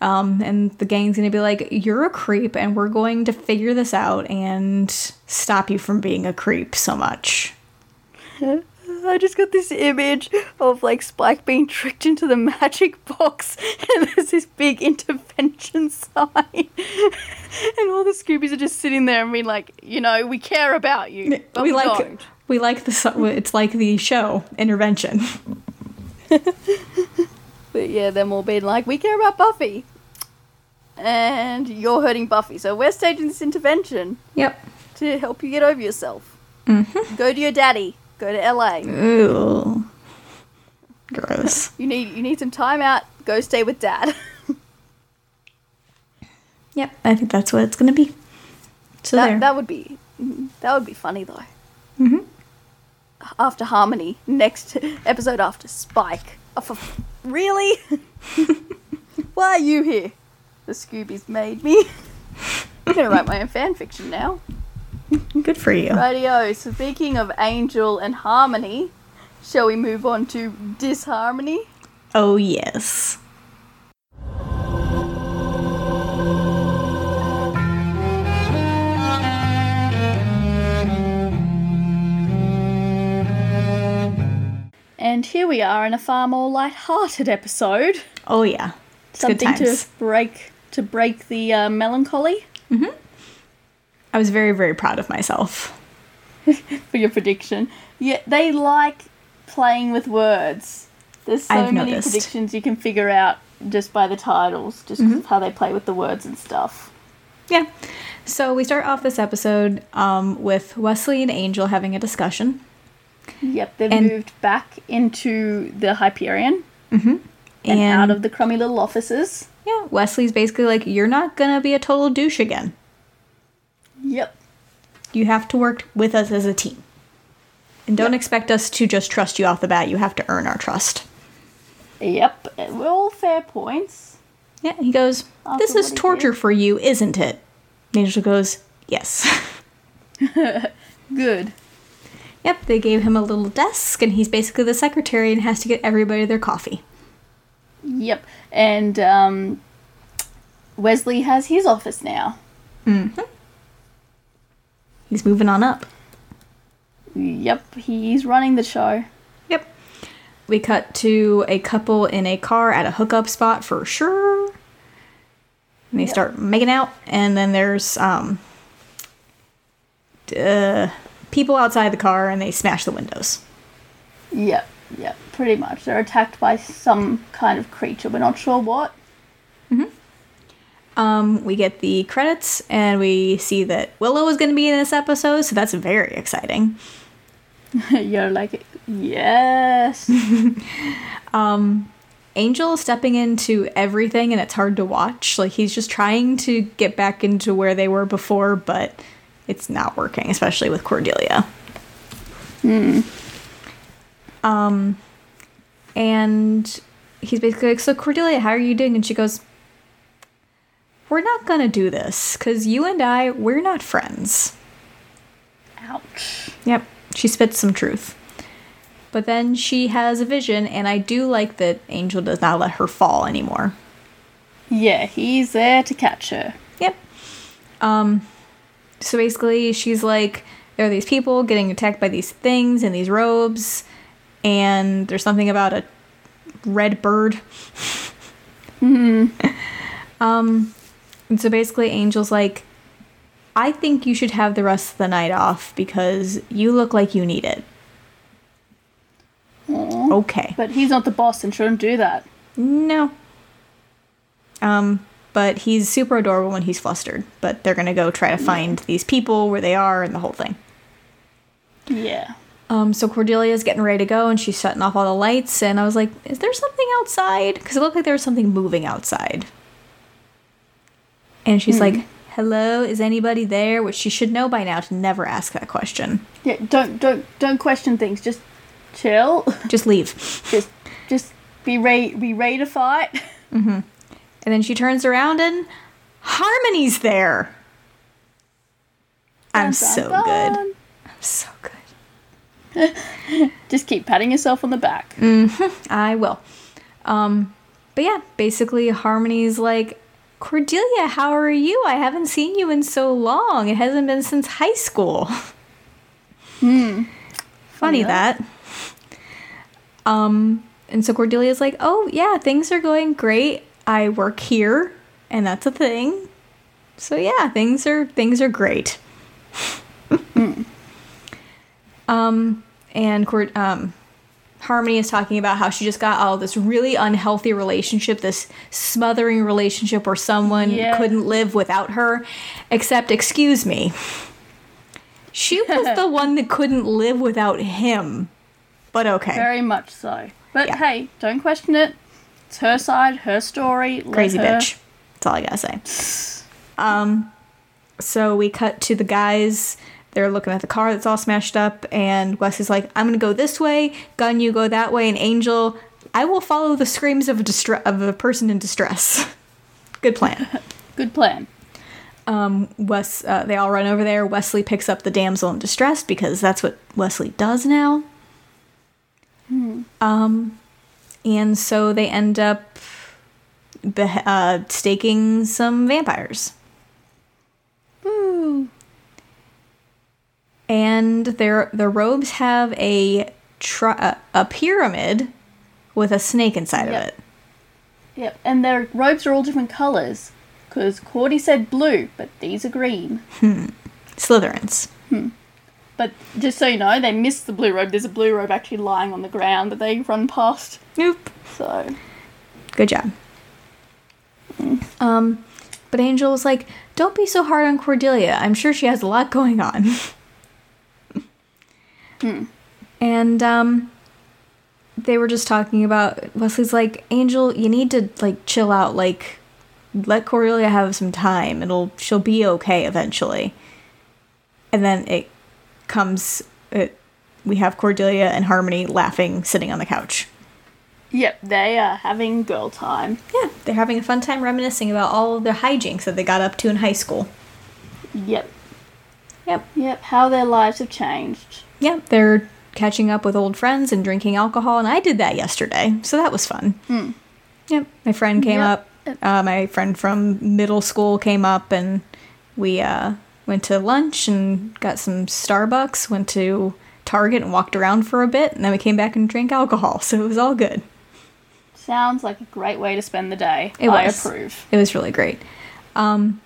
Um, and the gang's gonna be like, You're a creep, and we're going to figure this out and stop you from being a creep so much. I just got this image of like Spike being tricked into the magic box, and there's this big intervention sign, and all the Scoobies are just sitting there and being like, you know, we care about you, but we, we like don't. we like the it's like the show intervention. But yeah, them all being like, we care about Buffy, and you're hurting Buffy, so we're staging this intervention Yep. to help you get over yourself. Mm-hmm. Go to your daddy. Go to LA. Ooh. Gross. You need you need some time out. Go stay with dad. Yep, I think that's what it's gonna be. So that there. that would be that would be funny though. Mhm. After Harmony, next episode after Spike. Oh, for, really? Why are you here? The Scoobies made me. I'm gonna write my own fan fiction now. Good for you. Radio. Speaking of Angel and Harmony, shall we move on to Disharmony? Oh yes. And here we are in a far more light-hearted episode. Oh yeah. It's Something to break to break the uh, melancholy. I was very very proud of myself. for your prediction. Yeah, they like playing with words. There's so I've many noticed. predictions you can figure out just by the titles, just Mm-hmm. of how they play with the words and stuff. Yeah. So we start off this episode um, with Wesley and Angel having a discussion. Yep, they've And- moved back into the Hyperion and, And out of the crummy little offices. yeah, Wesley's basically like, "You're not gonna be a total douche again. Yep. You have to work with us as a team, and don't expect us to just trust you off the bat. You have to earn our trust." Yep. We're all fair points. Yeah, he goes, This is torture for you, isn't it? Angel goes, Yes. Good. yep, they gave him a little desk, and he's basically the secretary and has to get everybody their coffee. Yep. And um, Wesley has his office now. He's moving on up. Yep. He's running the show. Yep. We cut to a couple in a car at a hookup spot for sure. And they start making out, and then there's um, uh, people outside the car, and they smash the windows. Yep, yep, pretty much. They're attacked by some kind of creature. We're not sure what. Um, we get the credits, and we see that Willow is going to be in this episode, so that's very exciting. You're like, yes. um, Angel is stepping into everything and it's hard to watch. Like he's just trying to get back into where they were before, but it's not working, especially with Cordelia. Mm. Um and he's basically like, So Cordelia, how are you doing? And she goes, We're not gonna do this, because you and I, we're not friends. Ouch. Yep, she spits some truth. But then she has a vision, and I do like that Angel does not let her fall anymore. Yeah, he's there to catch her. Yep. Um, so basically, she's like, there are these people getting attacked by these things in these robes, and there's something about a red bird. Hmm. um, and so basically, Angel's like, I think you should have the rest of the night off because you look like you need it. Okay. But he's not the boss and shouldn't do that. No. Um, but he's super adorable when he's flustered. But they're gonna go try to find these people where they are and the whole thing. Yeah. Um, so Cordelia's getting ready to go and she's shutting off all the lights. And I was like, is there something outside? Because it looked like there was something moving outside. And she's like, hello, is anybody there? Which she should know by now to never ask that question. Yeah, don't don't don't question things. Just chill. Just leave. just just be ready be ready to fight. Mhm. And then she turns around and Harmony's there. I'm so good. I'm so good. Just keep patting yourself on the back. I will. Um, but yeah, basically, Harmony's like, Cordelia, how are you? I haven't seen you in so long. It hasn't been since high school. Funny Funny that. Um, and so Cordelia's like, oh, yeah, things are going great. I work here, and that's a thing. So yeah, things are things are great. Um, and Cord- um, Harmony is talking about how she just got out of this really unhealthy relationship, this smothering relationship where someone Yeah. couldn't live without her. Except, excuse me, she was the one that couldn't live without him. But okay, Very much so. But Yeah. hey, don't question it. It's her side, her story. crazy her- bitch. That's all I gotta say. Um, so we cut to the guys. They're looking at the car that's all smashed up, and Wes is like, "I'm gonna go this way. Gunn, you go that way." And Angel, I will follow the screams of a distre- of a person in distress. Good plan. Good plan. Um, Wes, uh, they all run over there. Wesley picks up the damsel in distress because that's what Wesley does now. Um, and so they end up beh- uh, staking some vampires. And their the robes have a tri- a pyramid with a snake inside Yep. of it. Yep, and their robes are all different colours. Because Cordy said blue, but these are green. Hmm. Slytherins. Hmm. But just so you know, they missed the blue robe. There's a blue robe actually lying on the ground that they run past. Nope. So, Good job. Mm. Um, but Angel was like, "Don't be so hard on Cordelia. I'm sure she has a lot going on." And um, they were just talking about Wesley's like, "Angel, you need to like chill out. Like, let Cordelia have some time. It'll she'll be okay eventually." And then it comes. It, we have Cordelia and Harmony laughing, sitting on the couch. yep, they are having girl time. Yeah, they're having a fun time reminiscing about all of their hijinks that they got up to in high school. Yep, Yep. yep, how their lives have changed. Yep, they're catching up with old friends and drinking alcohol, and I did that yesterday, so that was fun. Yep, my friend came Yep. up. Uh, my friend from middle school came up, and we uh, went to lunch and got some Starbucks. Went to Target and walked around for a bit, and then we came back and drank alcohol. So it was all good. Sounds like a great way to spend the day. It I was. approve. It was really great. Um,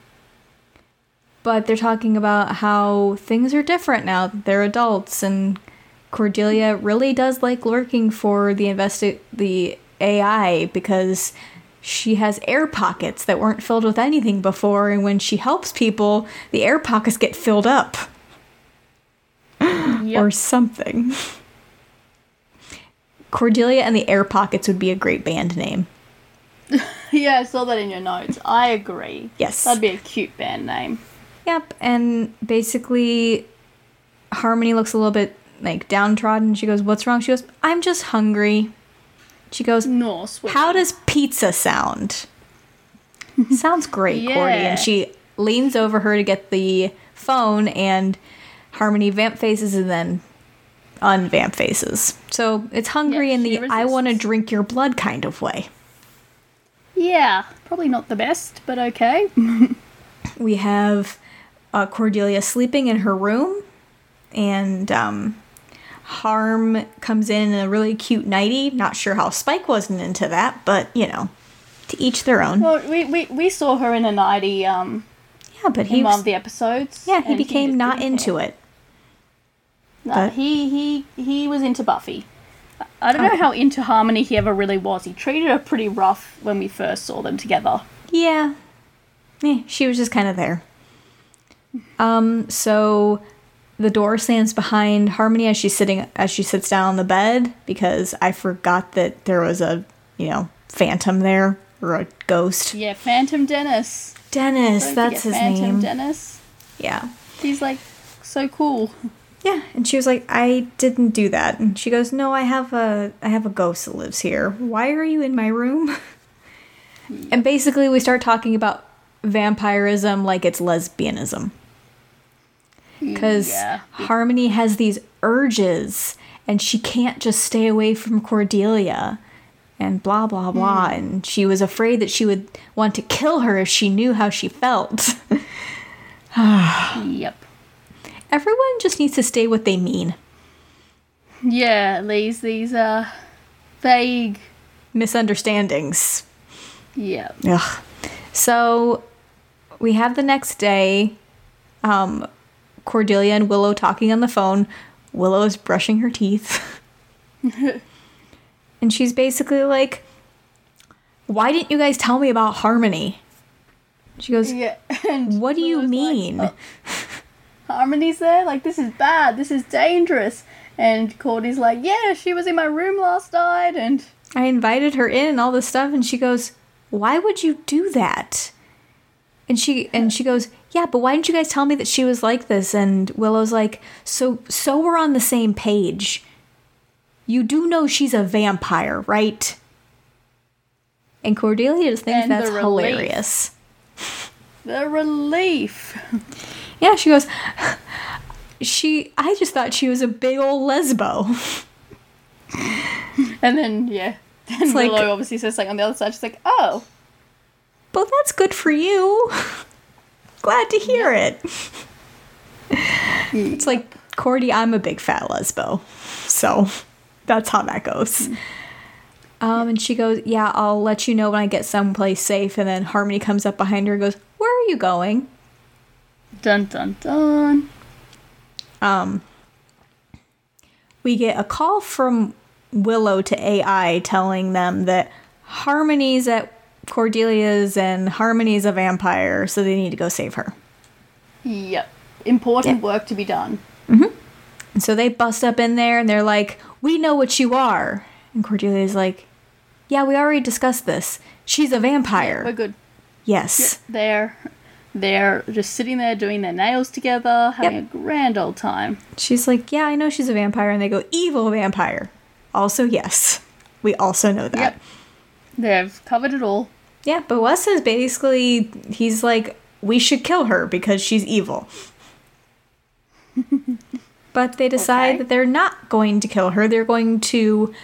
but they're talking about how things are different now that they're adults, and Cordelia really does like lurking for the investi- the AI because she has air pockets that weren't filled with anything before, and when she helps people, the air pockets get filled up Yep. or something. Cordelia and the Air Pockets would be a great band name. Yeah, I saw that in your notes. I agree. Yes. That'd be a cute band name. Yep, and basically, Harmony looks a little bit like downtrodden. She goes, "What's wrong?" She goes, "I'm just hungry." She goes, No, sweet. "How does pizza sound?" Sounds great, Cordy. And she leans over her to get the phone, and Harmony vamp faces and then unvamp faces. So it's hungry Yeah, in the "I want to drink your blood" kind of way. Yeah, probably not the best, but okay. we have uh, Cordelia sleeping in her room, and um, Harm comes in in a really cute nightie. Not sure how Spike wasn't into that, but you know, to each their own. well, we, we, we saw her in a nighty um, yeah, but he in one was, of the episodes. yeah he became not into care. it. No, but- he, he, he was into Buffy. I don't know Oh. how into Harmony he ever really was. He treated her pretty rough when we first saw them together. Yeah, eh, she was just kind of there. Um, so the door slams behind Harmony as she's sitting as she sits down on the bed because I forgot that there was a you know phantom there or a ghost. Yeah, Phantom Dennis. Dennis, that's his Phantom name. Dennis. yeah. He's like so cool. Yeah, and she was like, "I didn't do that." And she goes, "No, I have a I have a ghost that lives here. Why are you in my room?" and basically, we start talking about vampirism like it's lesbianism. Cuz Yeah. Harmony has these urges and she can't just stay away from Cordelia and blah blah blah and she was afraid that she would want to kill her if she knew how she felt. Yep. Everyone just needs to stay what they mean. Yeah, these these uh vague. Misunderstandings. Yeah. Ugh. So we have the next day um, Cordelia and Willow talking on the phone. Willow is brushing her teeth. and she's basically like, Why didn't you guys tell me about Harmony? She goes, Yeah. And What do you Willow's like, mean? "Oh, Harmony's there. Like this is bad. This is dangerous. And Cordy's like, yeah, she was in my room last night, and I invited her in and all this stuff and she goes, "Why would you do that?" And she and she goes, "Yeah, but why didn't you guys tell me that she was like this?" And Willow's like, "So so we're on the same page. You do know she's a vampire, right?" And Cordelia just thinks And that's relief. hilarious. the relief. Yeah, she goes, "She I just thought she was a big old lesbo." And then yeah, then like- Willow obviously says something on the other side. She's like, oh, Well, that's good for you. Glad to hear it. It's like, Cordy, I'm a big fat lesbo. So that's how that goes. Um, and she goes, Yeah, I'll let you know when I get someplace safe. And then Harmony comes up behind her and goes, Where are you going? dun dun dun. Um, we get a call from Willow to AI telling them that Harmony's at Cordelia's and Harmony's a vampire, so they need to go save her. Yep, important Yeah. work to be done. Mm-hmm. And so they bust up in there and they're like, We know what you are. And Cordelia's like, Yeah, we already discussed this. She's a vampire. We're good. yes. They're they're just sitting there doing their nails together, having Yep. a grand old time. She's like, Yeah, I know she's a vampire. And they go, Evil vampire. Also, yes. We also know that. Yep. They've covered it all. Yeah, but Wes is basically, he's like, We should kill her because she's evil. but they decide Okay. that they're not going to kill her. They're going to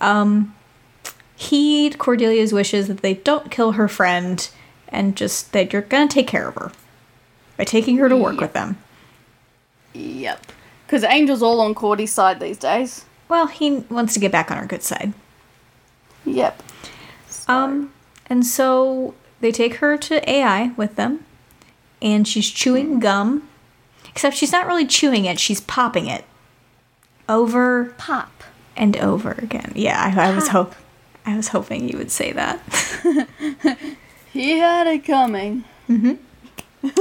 um, heed Cordelia's wishes that they don't kill her friend and just that you're going to take care of her by taking her to work Yeah. with them. Yep. Because Angel's all on Cordy's side these days. Well, he wants to get back on our good side. Yep. Um, and so they take her to AI with them, and she's chewing mm-hmm. gum. Except she's not really chewing it; she's popping it over Pop. and over again. Yeah, I, I was hope I was hoping you would say that. He had it coming. Mm-hmm.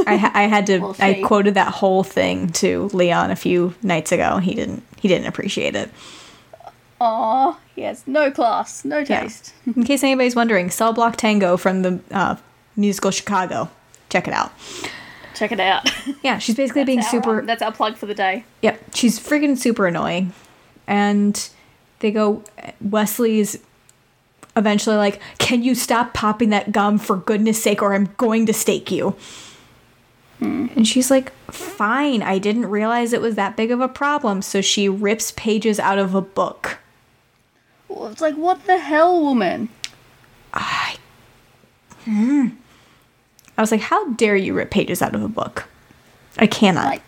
I ha- I had to We'll I quoted that whole thing to Leon a few nights ago. He didn't he didn't appreciate it. Aw, he has no class, no Yeah. taste. In case anybody's wondering, Cell Block Tango from the uh, musical Chicago. Check it out. Check it out. Yeah, she's basically being our, super. um, that's our plug for the day. Yep, she's freaking super annoying. And they go, Wesley's eventually like, Can you stop popping that gum for goodness sake, or I'm going to stake you? And she's like, Fine, I didn't realize it was that big of a problem. So she rips pages out of a book. It's like, what the hell, woman? I. Hmm. I was like, How dare you rip pages out of a book? I cannot. Like,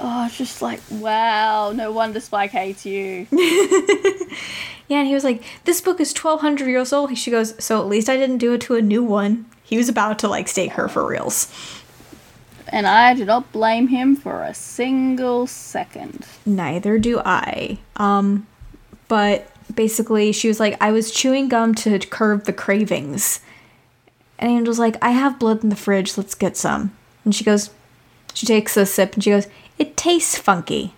oh, it's just like, wow, no wonder Spike hates you. Yeah, and he was like, "This book is twelve hundred years old." She goes, "So at least I didn't do it to a new one." He was about to like stake her for reals. and I do not blame him for a single second. Neither do I. Um, but basically, she was like, "I was chewing gum to curb the cravings," and Angel's like, "I have blood in the fridge. Let's get some." And she goes, she takes a sip and she goes, "It tastes funky."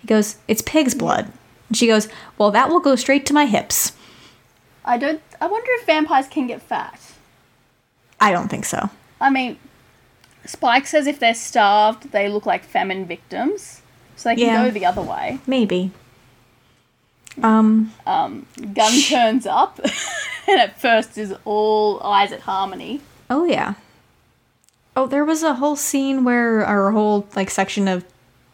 He goes, "It's pig's blood." And she goes, "Well, that will go straight to my hips." I don't. I wonder if vampires can get fat. I don't think so. I mean, Spike says if they're starved, they look like famine victims, so they can Yeah. go the other way. Maybe. Um. Um, Gunn turns up, and at first is all eyes at Harmony. Oh yeah. Oh, there was a whole scene where, or a whole like section of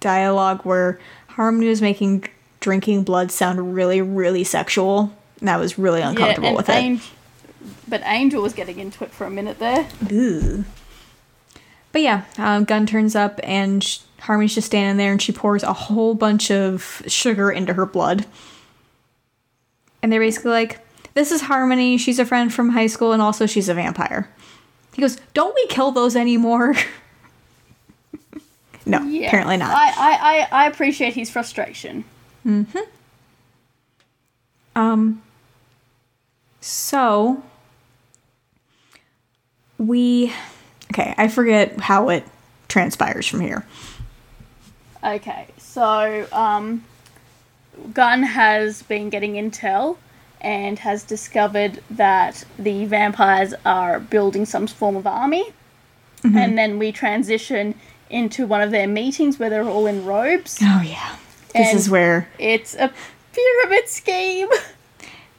dialogue where Harmony was making drinking blood sound really, really sexual, and I was really uncomfortable and with it. Ang- but Angel was getting into it for a minute there. Ugh. But yeah, um, Gunn turns up and sh- Harmony's just standing there, and she pours a whole bunch of sugar into her blood. And they're basically like, "This is Harmony. She's a friend from high school, and also she's a vampire." He goes, "Don't we kill those anymore?" no, Yeah, apparently not. I, I, I, I appreciate his frustration. Um. So we okay. I forget how it transpires from here. Okay, so um, Gunn has been getting intel and has discovered that the vampires are building some form of army. Mm-hmm. And then we transition into one of their meetings where they're all in robes. Oh yeah, this And- is where It's a pyramid scheme.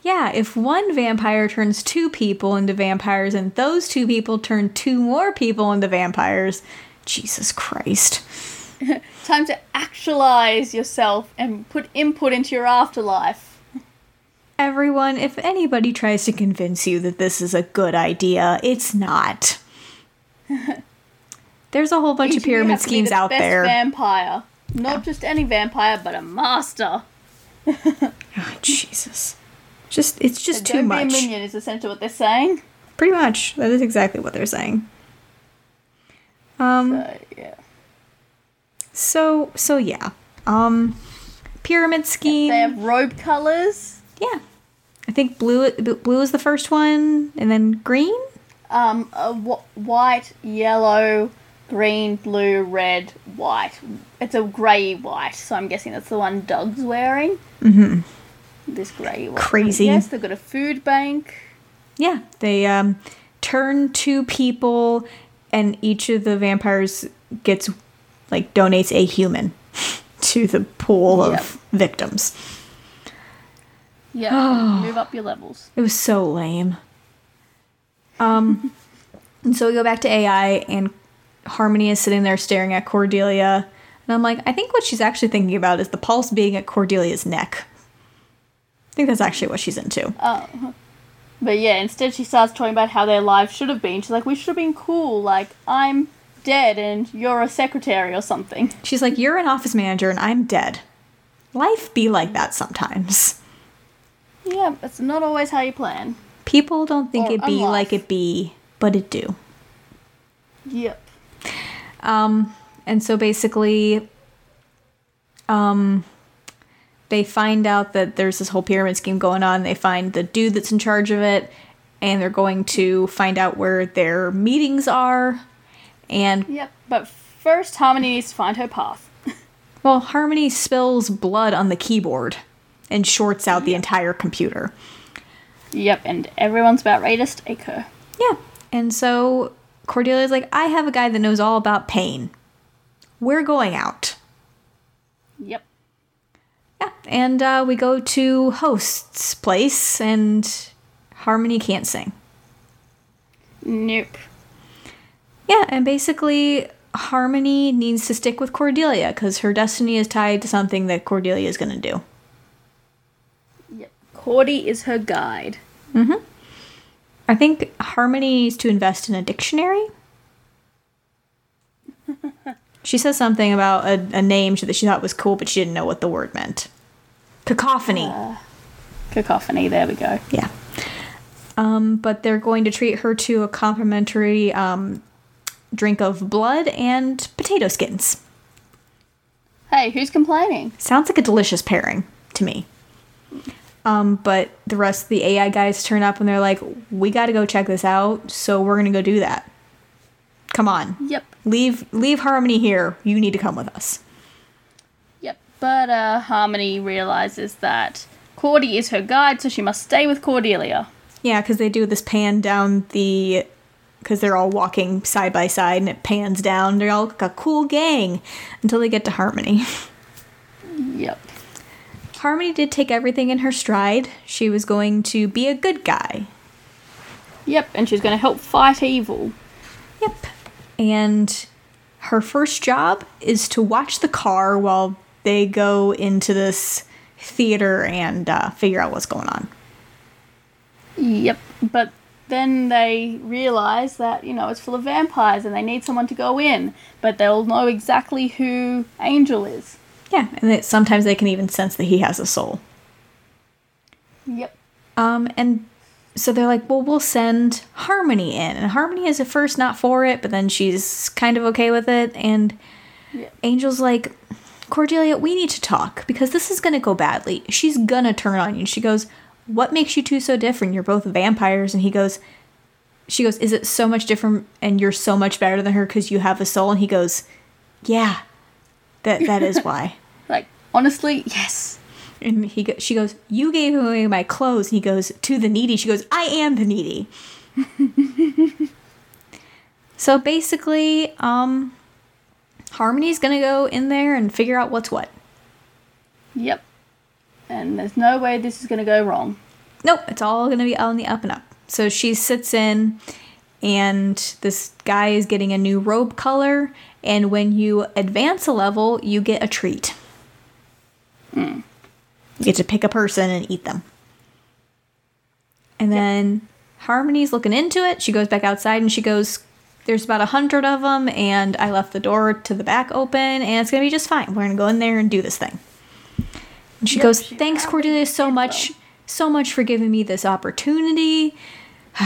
Yeah, if one vampire turns two people into vampires and those two people turn two more people into vampires, Jesus Christ. Time to actualize yourself and put input into your afterlife. Everyone, if anybody tries to convince you that this is a good idea, it's not. There's a whole bunch Each of pyramid have to be schemes the out best there. Vampire. Not just any vampire, but a master. Oh, Jesus. Just it's just too Don't much. be a minion is essentially what they're saying. Pretty much. That is exactly what they're saying. Um So, yeah. So so yeah. Um pyramid scheme. They have robe colors. Yeah. I think blue blue is the first one and then green? Um, a wh- white, yellow, green, blue, red, white. It's a grey white, so I'm guessing that's the one Doug's wearing. Mm-hmm. This grey one. Crazy. Yes, they've got a food bank. Yeah, they um turn two people and each of the vampires gets like donates a human to the pool of Yep. victims. Yeah, move up your levels. It was so lame. Um, and so we go back to AI, and Harmony is sitting there staring at Cordelia. And I'm like, I think what she's actually thinking about is the pulse being at Cordelia's neck. I think that's actually what she's into. Oh. But yeah, instead she starts talking about how their lives should have been. She's like, we should have been cool. Like, I'm dead and you're a secretary or something. She's like, You're an office manager, and I'm dead. Life be like that sometimes. Yeah, it's not always how you plan. People don't think Or it be like it be, but it do. Yep. Um, and so basically, um, they find out that there's this whole pyramid scheme going on. They find the dude that's in charge of it, and they're going to find out where their meetings are. And Yep. But first, Harmony needs to find her path. well, Harmony spills blood on the keyboard, and shorts out the entire computer. Yep, and everyone's about ready to stake her. Yeah. And so Cordelia's like, I have a guy that knows all about pain. We're going out. Yep. Yeah. And uh, we go to host's place, and Harmony can't sing. Nope. Yeah, and basically, Harmony needs to stick with Cordelia because her destiny is tied to something that Cordelia is going to do. Yep. Cordy is her guide. Mhm. I think Harmony needs to invest in a dictionary. she says something about a, a name that she thought was cool, but she didn't know what the word meant. Cacophony. Cacophony, there we go. Yeah. Um, but they're going to treat her to a complimentary um, drink of blood and potato skins. Hey, who's complaining? Sounds like a delicious pairing to me. Um, but the rest of the AI guys turn up and they're like, "We got to go check this out, so we're gonna go do that. Come on, Yep. leave leave Harmony here. You need to come with us." Yep. But uh, Harmony realizes that Cordy is her guide, so she must stay with Cordelia. Yeah, because they do this pan down the, because they're all walking side by side and it pans down. They're all like a cool gang until they get to Harmony. Yep. Harmony did take everything in her stride. She was going to be a good guy. Yep, and she's going to help fight evil. Yep. And her first job is to watch the car while they go into this theater and uh, figure out what's going on. Yep. But then they realize that, you know, it's full of vampires and they need someone to go in, but they'll know exactly who Angel is. Yeah, and that sometimes they can even sense that he has a soul. Yep. Um, and so they're like, well, we'll send Harmony in. And Harmony is at first not for it, but then she's kind of okay with it. And Yeah. Angel's like, Cordelia, we need to talk because this is going to go badly. She's going to turn on you. And she goes, What makes you two so different? You're both vampires. And he goes, She goes, Is it so much different and you're so much better than her because you have a soul? And he goes, Yeah, that, that is why. Like, honestly, yes. And he go, she goes, "You gave away my clothes." And he goes, "To the needy." She goes, "I am the needy." so basically, um, Harmony's gonna go in there and figure out what's what. Yep. And there's no way this is going to go wrong. Nope, it's all gonna be on the up and up. So she sits in, and this guy is getting a new robe color. And when you advance a level, you get a treat. Hmm. You get to pick a person and eat them. And then Harmony's looking into it. She goes back outside and she goes, There's about a hundred of them, and I left the door to the back open, and it's gonna be just fine. We're gonna go in there and do this thing. And she Yep, goes, she Thanks, Cordelia, so much, well." so much for giving me this opportunity.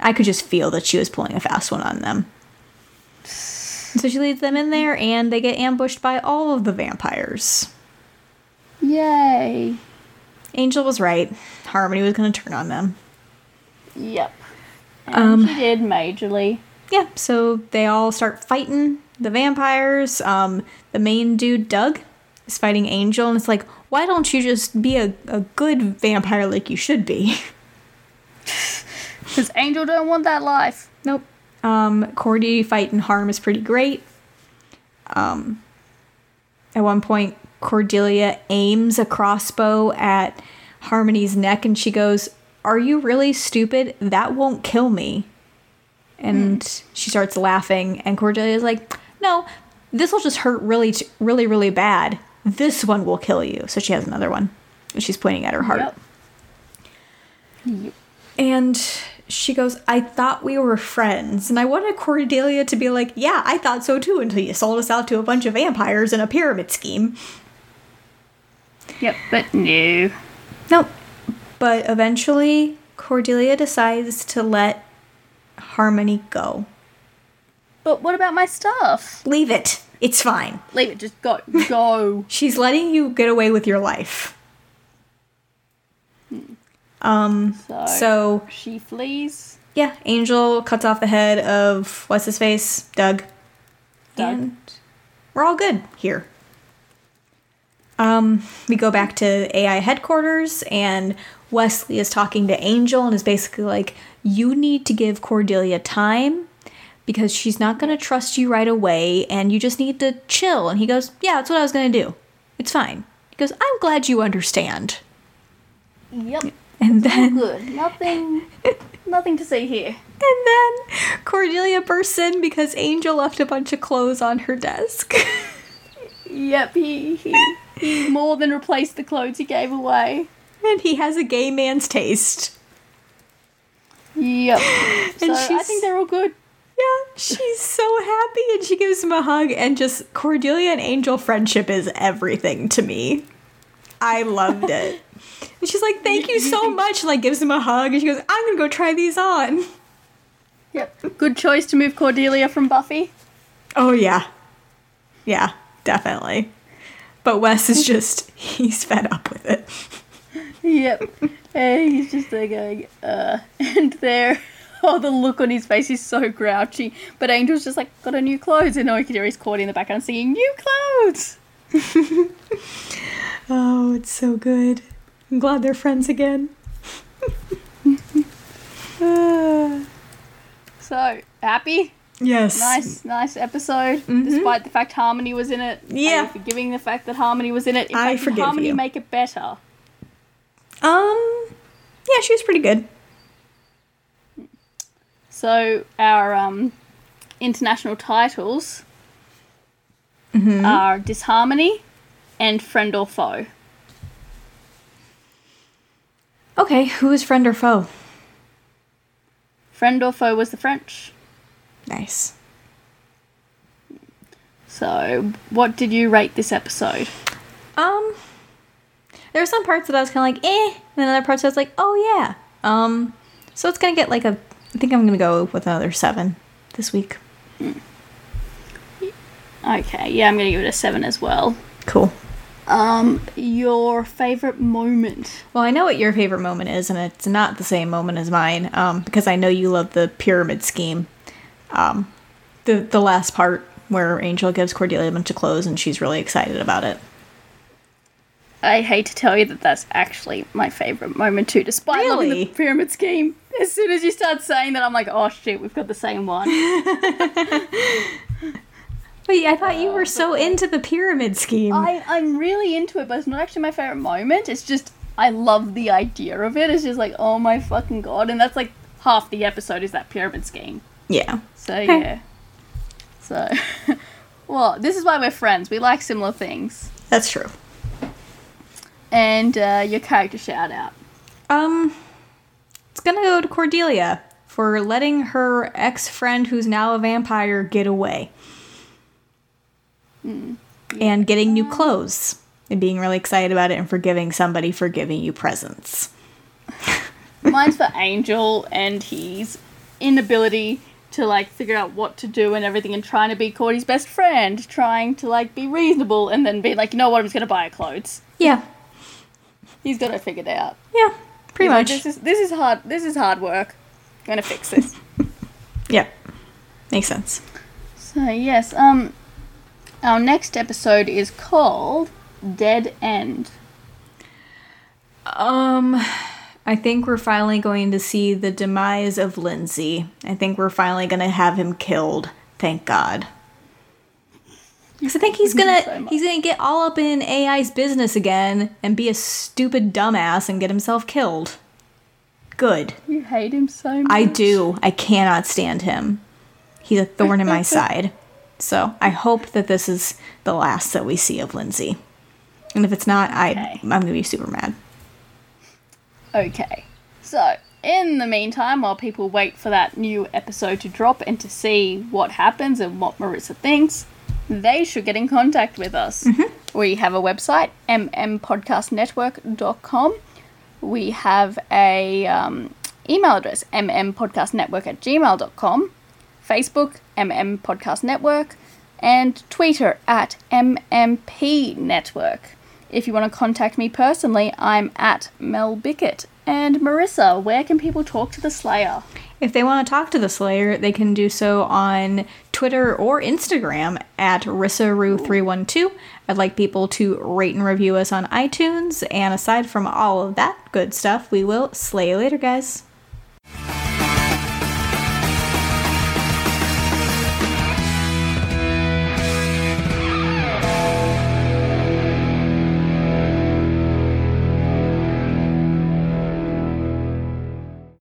I could just feel that she was pulling a fast one on them. So she leads them in there, and they get ambushed by all of the vampires. Yay. Angel was right. Harmony was going to turn on them. Yep. And Um, she did majorly. Yeah, so they all start fighting the vampires. Um, the main dude, Doug, is fighting Angel, and it's like, why don't you just be a, a good vampire like you should be? Because Angel don't want that life. nope. Um, Cordy fighting Harm is pretty great. Um, at one point, Cordelia aims a crossbow at Harmony's neck, and she goes, Are you really stupid? That won't kill me. And she starts laughing, and Cordelia's like, No, this will just hurt really, really, really bad. This one will kill you. So she has another one. And she's pointing at her heart. Yep. Yep. And she goes, I thought we were friends. And I wanted Cordelia to be like, Yeah, I thought so too, until you sold us out to a bunch of vampires in a pyramid scheme. Yep, but no. Nope. But eventually, Cordelia decides to let Harmony go. But what about my stuff? Leave it. It's fine. Leave it, just go. Go. She's letting you get away with your life. Um, So, so she flees. yeah, Angel cuts off the head of what's his face? Doug. Doug. And we're all good here. Um, we go back to AI headquarters, and Wesley is talking to Angel and is basically like, You need to give Cordelia time because she's not going to trust you right away, and you just need to chill. And he goes, Yeah, that's what I was going to do. It's fine. He goes, I'm glad you understand. Yep. And All then, good. Nothing. nothing to say here. and then Cordelia bursts in because Angel left a bunch of clothes on her desk. Yep. He he, he more than replaced the clothes he gave away. and he has a gay man's taste. Yep. So And I she's- think they're all good. Yeah, she's so happy and she gives him a hug and just Cordelia and Angel friendship is everything to me. I loved it. And she's like, "Thank you so much." And like gives him a hug and she goes, "I'm going to go try these on." Yep. Good choice to move Cordelia from Buffy. Oh yeah. Yeah, definitely. But Wes is just he's fed up with it. Yep. and he's just there going, uh, and there. Oh, the look on his face is so grouchy. But Angel's just like, got a new clothes. And all you can hear is Cordy in the background singing, new clothes. Oh, it's so good. I'm glad they're friends again. So, happy? yes. Nice, nice episode. Despite the fact Harmony was in it. Yeah. forgiving the fact that Harmony was in it. In I fact, forgive Harmony you. make it better. Um yeah, she was pretty good. So our um, international titles Mm-hmm. are Disharmony and Friend or Foe. Okay, who is friend or foe? Friend or Foe was the French. Nice. So, what did you rate this episode? Um, there were some parts that I was kind of like, eh, and then other parts I was like, oh yeah. Um, so it's gonna get like a. I think I'm gonna go with another seven this week. Okay, yeah, I'm gonna give it a seven as well. Cool. Um, your favorite moment? Well, I know what your favorite moment is, and it's not the same moment as mine. Um, because I know you love the pyramid scheme. Um, the the last part where Angel gives Cordelia a bunch of clothes, and she's really excited about it. I hate to tell you that that's actually my favorite moment too, despite loving the pyramid scheme. As soon as you start saying that, I'm like, oh shit, we've got the same one. Wait, I thought you were so oh, into the pyramid scheme. I, I'm really into it, but it's not actually my favorite moment. It's just I love the idea of it. It's just like, oh my fucking god, and that's like half the episode is that pyramid scheme. yeah. So Okay. yeah. So, well, this is why we're friends. We like similar things. That's true. And uh, your character shout out. Um, it's gonna go to Cordelia for letting her ex friend, who's now a vampire, get away. And getting new clothes. And being really excited about it and forgiving somebody for giving you presents. Mine's for Angel and his inability to like figure out what to do and everything and trying to be Cordy's best friend, trying to like be reasonable and then be like, you know what, I'm just gonna buy her clothes. Yeah. He's got it figured out. Yeah. Pretty He's like, much. this is this is hard this is hard work. I'm gonna fix this. yeah. Makes sense. so yes, um our next episode is called Dead End. Um, I think we're finally going to see the demise of Lindsey. I think we're finally going to have him killed. Thank God. Because I think he's gonna so he's gonna get all up in AI's business again and be a stupid dumbass and get himself killed. Good. You hate him so much. I do. I cannot stand him. He's a thorn in my side. So I hope that this is the last that we see of Lindsey. And if it's not, I Okay. I'm gonna be super mad. Okay. So, in the meantime, while people wait for that new episode to drop and to see what happens and what Marissa thinks, they should get in contact with us. We have a website, mmpodcastnetwork.com. We have a um, email address, mmpodcastnetwork at gmail.com. Facebook, MM Podcast Network, and Twitter at MMP Network. If you want to contact me personally, I'm at Mel Bickett. And Marissa, where can people talk to the Slayer? If they want to talk to the Slayer, they can do so on Twitter or Instagram at Rissaru312. I'd like people to rate and review us on iTunes. And aside from all of that good stuff, we will slay you later, guys.